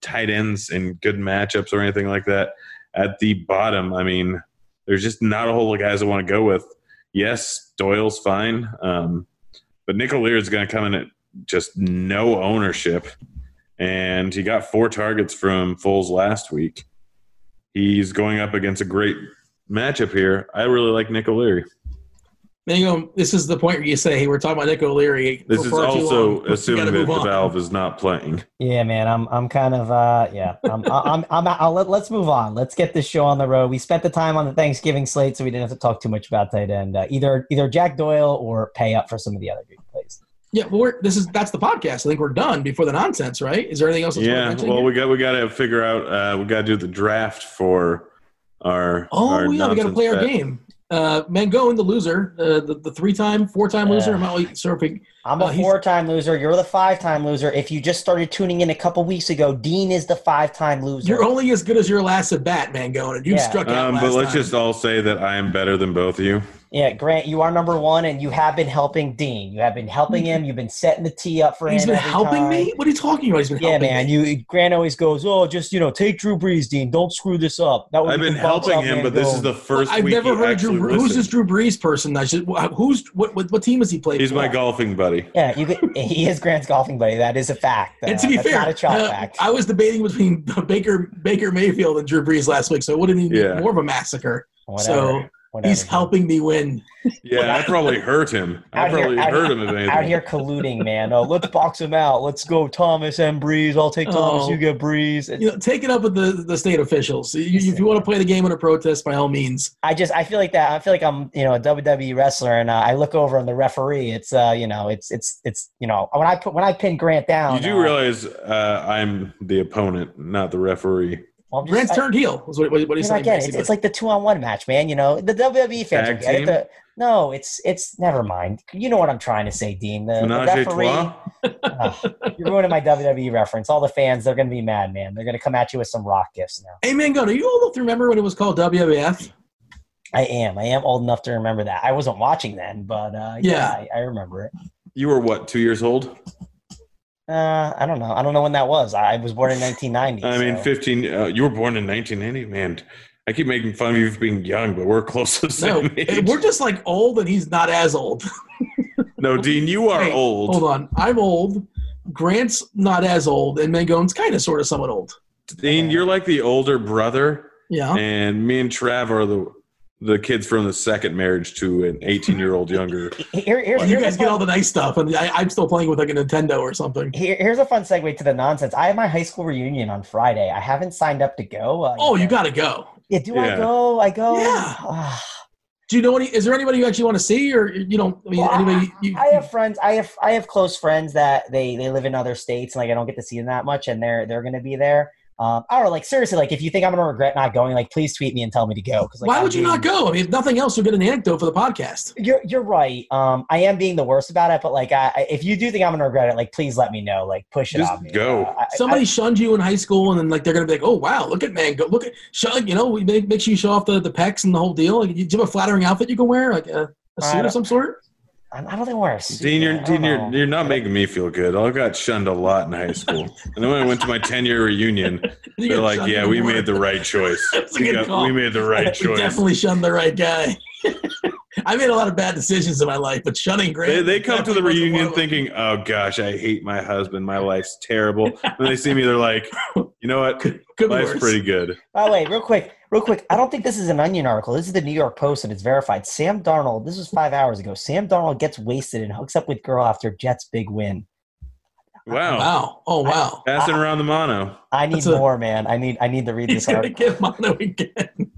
tight ends in good matchups or anything like that. At the bottom, I mean, there's just not a whole lot of guys I want to go with. Yes, Doyle's fine, um, but Nick O'Leary is going to come in at just no ownership, and he got four targets from Foles last week. He's going up against a great matchup here. I really like Nick O'Leary. There you go. This is the point where you say, "Hey, we're talking about Nick O'Leary." This is also long. Assuming that the valve is not playing. Yeah, man, I'm I'm kind of uh yeah. I'm I'm I'm, I'll let, let's move on. Let's get this show on the road. We spent the time on the Thanksgiving slate, so we didn't have to talk too much about tight end. Uh, either either Jack Doyle or pay up for some of the other big plays. Yeah, well, we're, this is that's the podcast. I think we're done before the nonsense, right? Is there anything else? That's Yeah, well, here? we got we got to figure out. Uh, we got to do the draft for our. oh our yeah, we got to play our bet. game. Uh, Mango, the loser, uh, the, the three-time, four-time loser. Yeah. I'm not really sure if we, I'm a Uh, four-time loser. You're the five-time loser. If you just started tuning in a couple weeks ago, Dean is the five-time loser. you're only as good as your last at bat, Mango, and you Yeah. struck out Um, last but let's time. just all say that I am better than both of you. Yeah, Grant, you are number one, and you have been helping Dean. You have been helping him. You've been setting the tee up for He's him. He's been every helping time. me. What are you talking about? He's been Yeah, helping man. me. You Grant always goes, "Oh, just you know, take Drew Brees, Dean. Don't screw this up." That way I've we been helping him, but this is the first I've week never he heard Drew. actually Bre- Who's this Drew Brees person? I should. Who's what? What, what team has he played? He's for? my golfing buddy. Yeah, you could, he is Grant's golfing buddy. That is a fact. And Uh, to be that's fair, not a chalk uh, fact. I was debating between Baker Baker Mayfield and Drew Brees last week, so it wouldn't even Yeah. be more of a massacre. Whatever, so whatever, he's helping me win. Yeah, I probably hurt him. I Out here- probably out hurt here- him if anything. out here colluding, man. Oh, let's box him out. Let's go, Thomas and Brees. I'll take Thomas. Oh. You get Brees. It's- You know, take it up with the, the state officials. You, if you want to play the game in a protest, by all means. I just I feel like that. I feel like I'm you know a WWE wrestler, and uh, I look over on the referee. It's uh you know it's it's it's you know when I put when I pin Grant down. you do uh, realize uh, I'm the opponent, not the referee. Well, I'm just- Grant's I- turned heel. Is what, what, what he's saying. not it. It's, it's like the two on one match, man. You know, the WWE fans Tag will get it. The- no, it's it's never mind. You know what I'm trying to say, Dean. The, the referee. trois? Ugh, you're ruining my WWE reference. All the fans, they're going to be mad, man. They're going to come at you with some rock gifts now. hey, man, go. Do you old enough to remember when it was called WWF? I am. I am old enough to remember that. I wasn't watching then, but uh, yeah, Yeah. I, I remember it. You were what, two years old? Uh, I don't know. I don't know when that was. I was born in 1990. I mean, so- 15. Uh, you were born in 1990, man. I keep making fun of you for being young, but we're close to the No, same eh, age. we're just like old, and he's not as old. No, Dean, you are Hey, old. Hold on, I'm old. Grant's not as old, and Mangone's kind of, sort of, somewhat old. Dean, you're like the older brother, Yeah. and me and Trav are the the kids from the second marriage to an 18 year old younger. Here, here's, Well, you guys a get all the nice stuff, and I, I'm still playing with like a Nintendo or something. Here, here's a fun segue to the nonsense. I have my high school reunion on Friday. I haven't signed up to go. Uh, Oh, you know. got to go. Yeah, do I go? I go. Yeah. Ah. Do you know any? Is there anybody you actually want to see, or you don't? I mean, Well, anybody? You, I have friends. I have I have close friends that they they live in other states, and like I don't get to see them that much, and they're they're going to be there. Um, I don't know, like seriously, like if you think I'm going to regret not going, like please tweet me and tell me to go. Because like, why I'm would you not go? I mean, if nothing else, you'll get an anecdote for the podcast. You're you're right. Um, I am being the worst about it, but like I, I- if you do think I'm going to regret it, like please let me know. Like push it Just on me. go. Uh, I- Somebody shunned you in high school, and then like they're gonna be like, "Oh wow, look at man, go look at show, you know, we make, make sure you show off the, the pecs and the whole deal. Like, do you have a flattering outfit you can wear, like a suit of some sort? I, I don't think we're a suit, Dean, you're, man. I don't Dean you're, you're not making me feel good. I got shunned a lot in high school. And then when I went to my 10 year reunion, they're like, yeah, we made the right choice. That's a We, good got, call. we made the right We choice. definitely shunned the right guy. I made a lot of bad decisions in my life, but shunning Grant. They, they come to the definitely wasn't one reunion of thinking, oh gosh, I hate my husband. My life's terrible. When they see me, they're like, you know what? could, could Life's worse. pretty good. Oh wait, real quick, real quick. I don't think this is an Onion article. This is the New York Post, and it's verified. Sam Darnold. This was five hours ago. Sam Darnold gets wasted and hooks up with girl after Jets' big win. Wow. Wow! Oh wow! Passing around the mono. I need That's a- more, man. I need I need to read He's this gonna article. get mono again.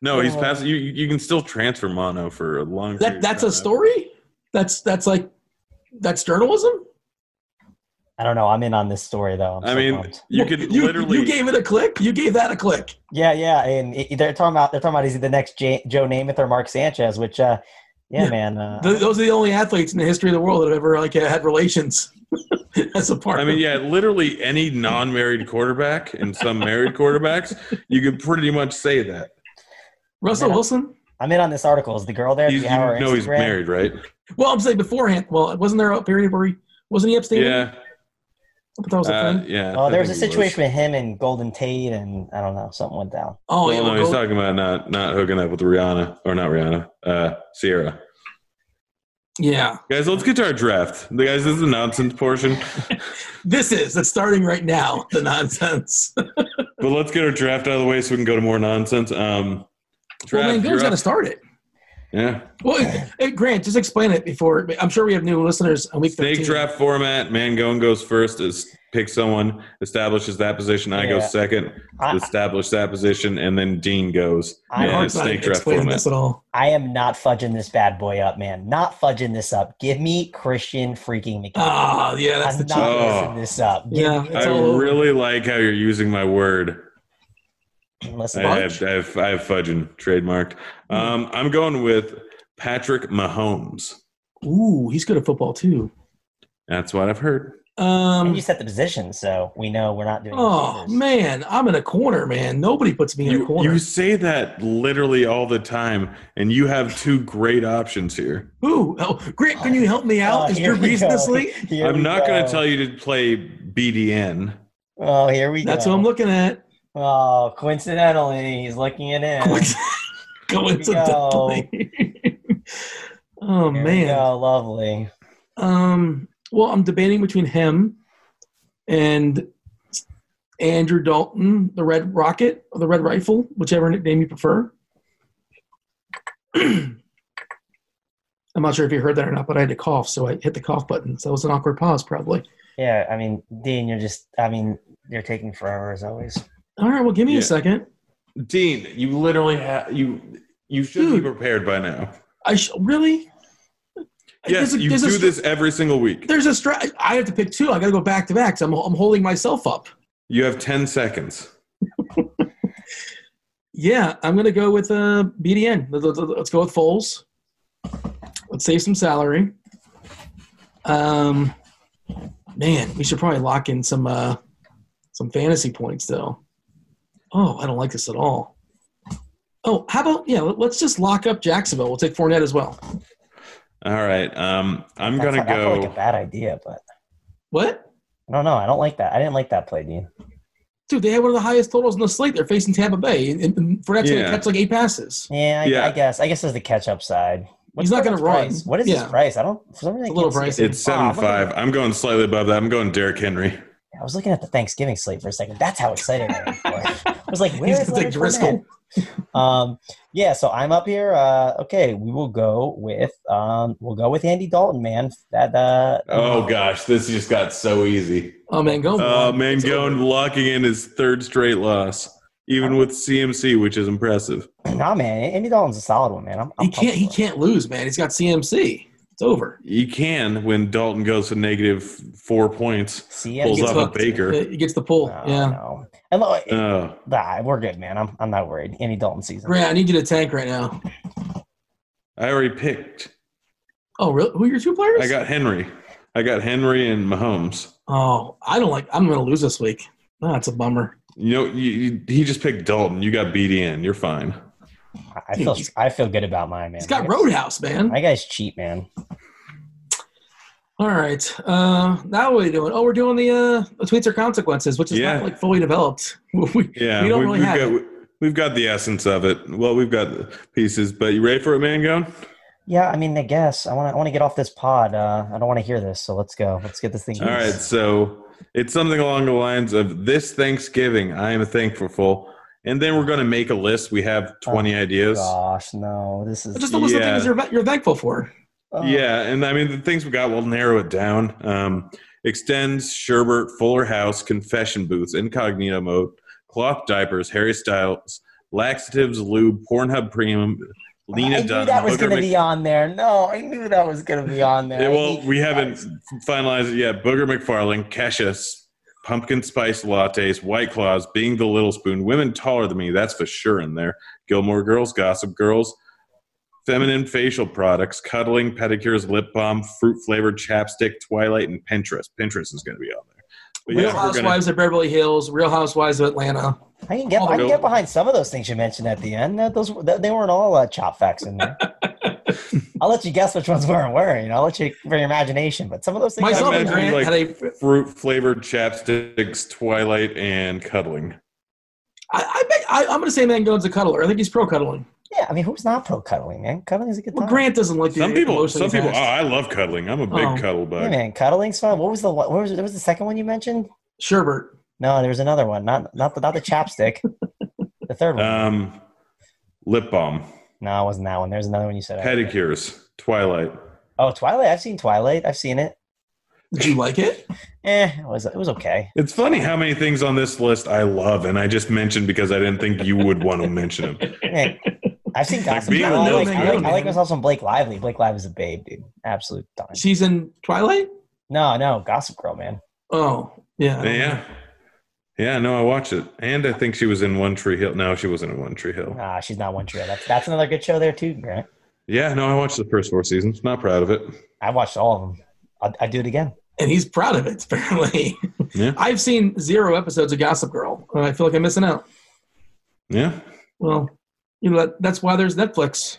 No, he's Oh. passing. You, you can still transfer mono for a long That that's a story. That's that's like that's journalism. I don't know. I'm in on this story though. I'm I so mean, pumped. you could you, literally. you gave it a click. You gave that a click. yeah, yeah, and it, they're talking about they're talking about is he the next J, Joe Namath or Mark Sanchez? Which, uh, yeah, Yeah. man. Uh, Th those are the only athletes in the history of the world that have ever like had relations as a part. I mean, yeah, literally any non-married quarterback and some married quarterbacks, you could pretty much say that. Russell Yeah. Wilson. I'm in on this article. Is the girl there? Do He's, you you have her he's married, right? Well, I'm saying beforehand. Well, wasn't there a period where he wasn't he abstaining? Yeah, I thought that was a uh, thing. yeah. Oh, there was a think he situation with him and Golden Tate, and I don't know, something went down. Oh, well, yeah. no, well, he's go- talking about not not hooking up with Rihanna or not Rihanna, uh, Sierra. yeah. Guys, let's get to our draft. The guys, this is the nonsense portion, This is it's starting right now. The nonsense. but let's get our draft out of the way so we can go to more nonsense. Um, well, draft, man, you're Go's got to start it. Yeah. Well, hey, Grant, just explain it before. I'm sure we have new listeners on week Snake 13. draft format. Mangone goes first. Is pick someone, establishes that position. I go second, I, establish that position, and then Dean goes. I don't snake draft format. this at all. I am not fudging this bad boy up, man. Not fudging this up. Give me Christian freaking McCaffrey. Ah, yeah, that's I'm the not cheat. Oh. this up. Give Yeah, me- I really like how you're using my word. Listen, I have, I have, I have fudging trademarked. Hmm. Um, I'm going with Patrick Mahomes. Ooh, he's good at football too. That's what I've heard. and Um, you set the position, so we know we're not doing. oh man, I'm in a corner, man. Nobody puts me in a corner. you say that literally all the time, and you have two great options here. Ooh, oh, Grant, can you help me out? Oh, Is here Drew we Brees in this league? I'm not going to tell you to play BDN. Oh, here we That's go. That's what I'm looking at. Oh, coincidentally, he's looking it in. Coincidentally. oh Here man. go. lovely. Um, well, I'm debating between him and Andrew Dalton, the Red Rocket or the Red Rifle, whichever nickname you prefer. I'm not sure if you heard that or not, but I had to cough, so I hit the cough button. So it was an awkward pause, probably. Yeah, I mean, Dean, you're just. I mean, you're taking forever as always. All right, well, give me Yeah. a second. Dean, you literally have you. You should Dude. be prepared by now. I sh- really. Yes, a- you do str- this every single week. There's a strat. I have to pick two. I got to go back to back. So I'm, I'm holding myself up. You have ten seconds. Yeah, I'm gonna go with uh, BDN. Let- let- let- Let's go with Foles. Let's save some salary. Um, man, we should probably lock in some uh, some fantasy points though. Oh, I don't like this at all. Oh, how about yeah? let- Let's just lock up Jacksonville. We'll take Fournette as well. All right. Um, I'm That's gonna not- that felt go. like a bad idea, but What? I don't know. I don't like that. I didn't like that play, Dean. Dude, they had one of the highest totals in the slate. They're facing Tampa Bay, and, and Fournette's Yeah. gonna catch like eight passes. Yeah, I, Yeah. I guess. I guess there's the catch up side. He's not gonna run. What is Yeah. his price? I don't. For some reason, I It's a little can't see it. pricey. It's Oh, I'm seven looking five. I'm going slightly above that. I'm going Derrick Henry. I was looking at the Thanksgiving slate for a second. That's how excited I am. I was like, He's where is gonna take Leonard Driscoll. Um, yeah, so I'm up here. Uh, okay, we will go with um, we'll go with Andy Dalton, man. That uh, Oh gosh, this just got so easy. Oh man, go. Oh man, going locking in his third straight loss, even with CMC, which is impressive. nah, man, Andy Dalton's a solid one, man. I'm, I'm He can't. He pumped for it. can't lose, man. He's got CMC. It's over. You can when Dalton goes to negative four points. See, Pulls Gets off a. Baker. He gets the pull. No, yeah. no. And look, Oh, nah, we're good, man. I'm I'm not worried. Any Dalton season. Grant, I need you to tank right now. I already picked. Oh, really? Who are your two players? I got Henry. I got Henry and Mahomes. Oh, I don't like. I'm going to lose this week. Oh, that's a bummer. You know, you, you, he just picked Dalton. You got BDN. You're fine. I feel I feel good about mine, man. He's got Roadhouse, man. My guy's cheap, man. All right. Uh, now what are we doing? Oh, we're doing the uh, the tweets or consequences, which is Yeah. not like fully developed. we, Yeah, we don't we- really we've have got it. we've got the essence of it. Well, we've got the pieces, but you ready for it, man? Go. Yeah, I mean, I guess I want to I want to get off this pod. Uh, I don't want to hear this, so let's go. Let's get this thing. All right, so it's something along the lines of this Thanksgiving, I am thankful for. And then we're going to make a list. We have 20 ideas. Gosh, no, this is Just a list of things you're, you're thankful for. oh, Yeah, and I mean, the things we got, we'll narrow it down. Um, extends, Sherbert, Fuller House, confession booths, incognito mode, cloth diapers, Harry Styles, laxatives, lube, Pornhub Premium, Lena I knew Dunham. that was going to Mc- be on there. No, I knew that was going to be on there. Yeah, well, we you haven't guys. finalized it yet. Booger McFarland, Kesha, pumpkin spice lattes, White Claws, being the little spoon, women taller than me, that's for sure in there. Gilmore Girls, Gossip Girls, feminine facial products, cuddling, pedicures, lip balm, fruit flavored chapstick, Twilight, and Pinterest. Pinterest is going to be on there. But Real yeah, we're gonna, Housewives of Beverly Hills, Real Housewives of Atlanta. I can get I can get behind some of those things you mentioned at the end. Those they weren't all uh, chop facts in there. I'll let you guess which ones weren't wearing. I'll let you for your imagination. But some of those things. Myself and imagine, Grant like- had a. fruit flavored chapsticks, Twilight, and cuddling. I, I, bet- I, I'm going to say Mangone's a cuddler. I think he's pro cuddling. Yeah, I mean, who's not pro cuddling, man? Cuddling is a good Well, time. Grant doesn't like the Some people, emotion some people, oh. I love cuddling. I'm a big Oh. cuddle Hey, bug. man, cuddling's fun. What was the what was it? Was the second one you mentioned? Sherbert. No, there was another one. Not not the not the chapstick. the third one. Um, lip balm, no, it wasn't that one. There's another one you said. pedicures, Twilight. Oh, Twilight. I've seen Twilight. I've seen it. Did you like it? Eh, it was it was okay. It's funny how many things on this list I love, and I just mentioned because I didn't think you would want to mention them. Eh, I've seen Gossip Girl. a I like, I like, I like myself some Blake Lively. Blake Lively's a babe, dude. Absolute dime. She's in Twilight? No, no, Gossip Girl, man. Oh, yeah. Yeah, yeah, no, I watched it, and I think she was in One Tree Hill. No, she wasn't in One Tree Hill. Nah, she's not one tree. That's that's another good show there too, Grant. Yeah, no, I watched the first four seasons. Not proud of it. I watched all of them. I'd, I'd do it again. And he's proud of it, apparently. Yeah. I've seen zero episodes of Gossip Girl. I feel like I'm missing out. Yeah, Well, you know, that's why there's Netflix.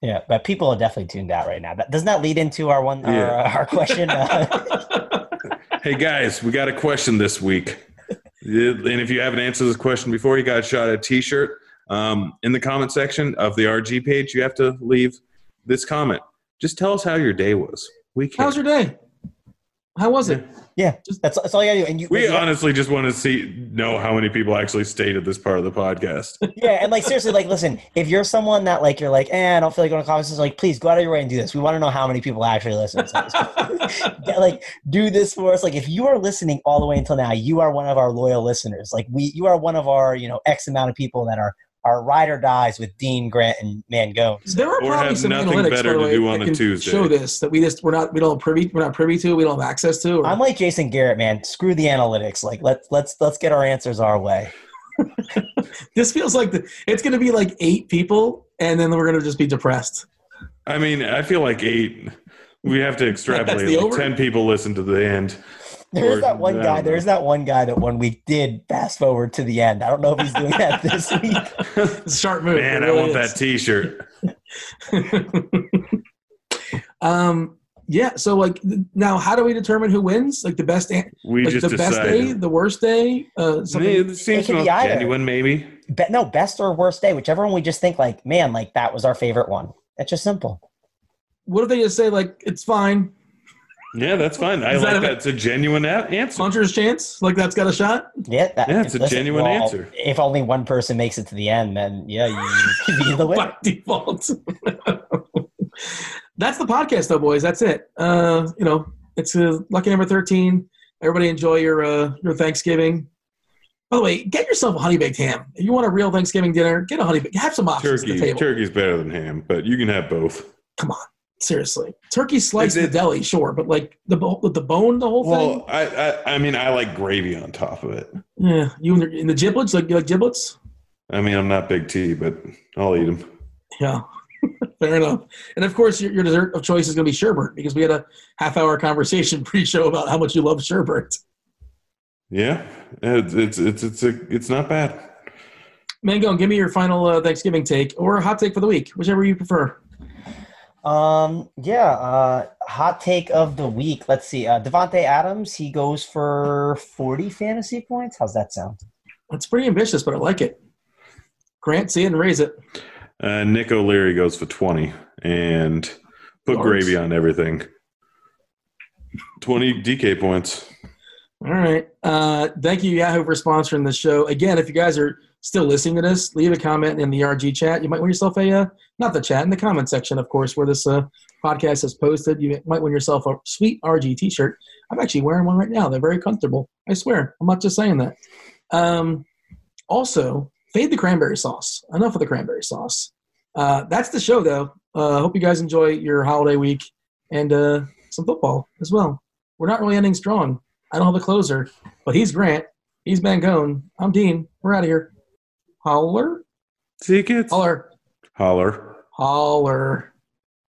Yeah, but people are definitely tuned out right now. That doesn't that lead into our one our, Yeah. our question? Uh, Hey guys, we got a question this week. And if you haven't answered this question before, you got a shot at a t-shirt. Um, in the comment section of the RG page, you have to leave this comment. Just tell us how your day was. We How can. was your day? How was it? yeah, that's that's all you gotta do. And you, We yeah, honestly just want to see know how many people actually stayed at this part of the podcast. yeah, and like seriously, like listen, if you're someone that like you're like, eh, I don't feel like going to conferences, like please go out of your way and do this. We want to know how many people actually listen. So, Yeah, like do this for us. Like if you are listening all the way until now, you are one of our loyal listeners. Like we, you are one of our you know X amount of people that are are ride or dies with Dean Grant and Mangones. There are Or probably have some nothing analytics better to way, do on that a can Tuesday. Show this that we just we're not we don't privy we're not privy to we don't have access to. Or, I'm like Jason Garrett, man. Screw the analytics. Like let's let's let's get our answers our way. this feels like the, it's going to be like eight people, and then we're going to just be depressed. I mean, I feel like eight. We have to extrapolate. Like over? Ten people listen to the end. There's that one guy. don't There's that one guy that one week did fast forward to the end. I don't know if he's doing that this week. It's a sharp move. Man, It I want is. that T-shirt. um. Yeah. So, like, now, how do we determine who wins? Like the best, an- We like just the best day, the worst day. Uh, something. it seems It could be most either. genuine, maybe. Be- no, best or worst day, whichever one we just think like, man, like that was our favorite one. It's just simple. What if they just say like it's fine, Yeah, that's fine. I Is that like a- that. It's a genuine a- answer. puncher's chance? Like that's got a shot. Yeah, that, Yeah, it's a genuine answer. If only one person makes it to the end, then yeah, you, you could be the winner. by default. That's the podcast, though, boys. That's it. Uh, you know, it's uh, lucky number thirteen. Everybody enjoy your uh, your Thanksgiving. By the way, get yourself a honey baked ham. If you want a real Thanksgiving dinner, get a honey baked. Have some options at Turkey. the table. Turkey's better than ham, but you can have both. Seriously, turkey sliced the deli, sure, but like the with the bone, the whole thing. Well, I, I I mean I like gravy on top of it. Yeah, you in the, the giblets, like you like giblets. I mean I'm not big T, but I'll eat them. Yeah, fair enough. And of course, your, your dessert of choice is going to be sherbet because we had a half hour conversation pre-show about how much you love sherbet. Yeah, it's it's it's it's, a, it's not bad. Mango, give me your final uh, Thanksgiving take or a hot take for the week, whichever you prefer. Um, yeah, uh, hot take of the week. Let's see. Uh, Davante Adams, he goes for 40 fantasy points. How's that sound? It's pretty ambitious, but I like it. Grant, see it and raise it. Uh, Nick O'Leary goes for twenty and put Lords. gravy on everything. Twenty DK points. All right. Uh, thank you, Yahoo, for sponsoring the show. Again, if you guys are still listening to this, leave a comment in the RG chat. You might win yourself a, uh, not the chat, in the comment section, of course, where this uh, podcast is posted. You might win yourself a sweet RG t shirt. I'm actually wearing one right now. They're very comfortable. I swear. I'm not just saying that. Um, also, fade the cranberry sauce. Enough of the cranberry sauce. Uh, that's the show, though. Uh, hope you guys enjoy your holiday week and uh, some football as well. We're not really ending strong. I don't have a closer, but he's Grant. He's Mangone. I'm Dean. We're out of here. Holler, kids. holler, Holler. holler.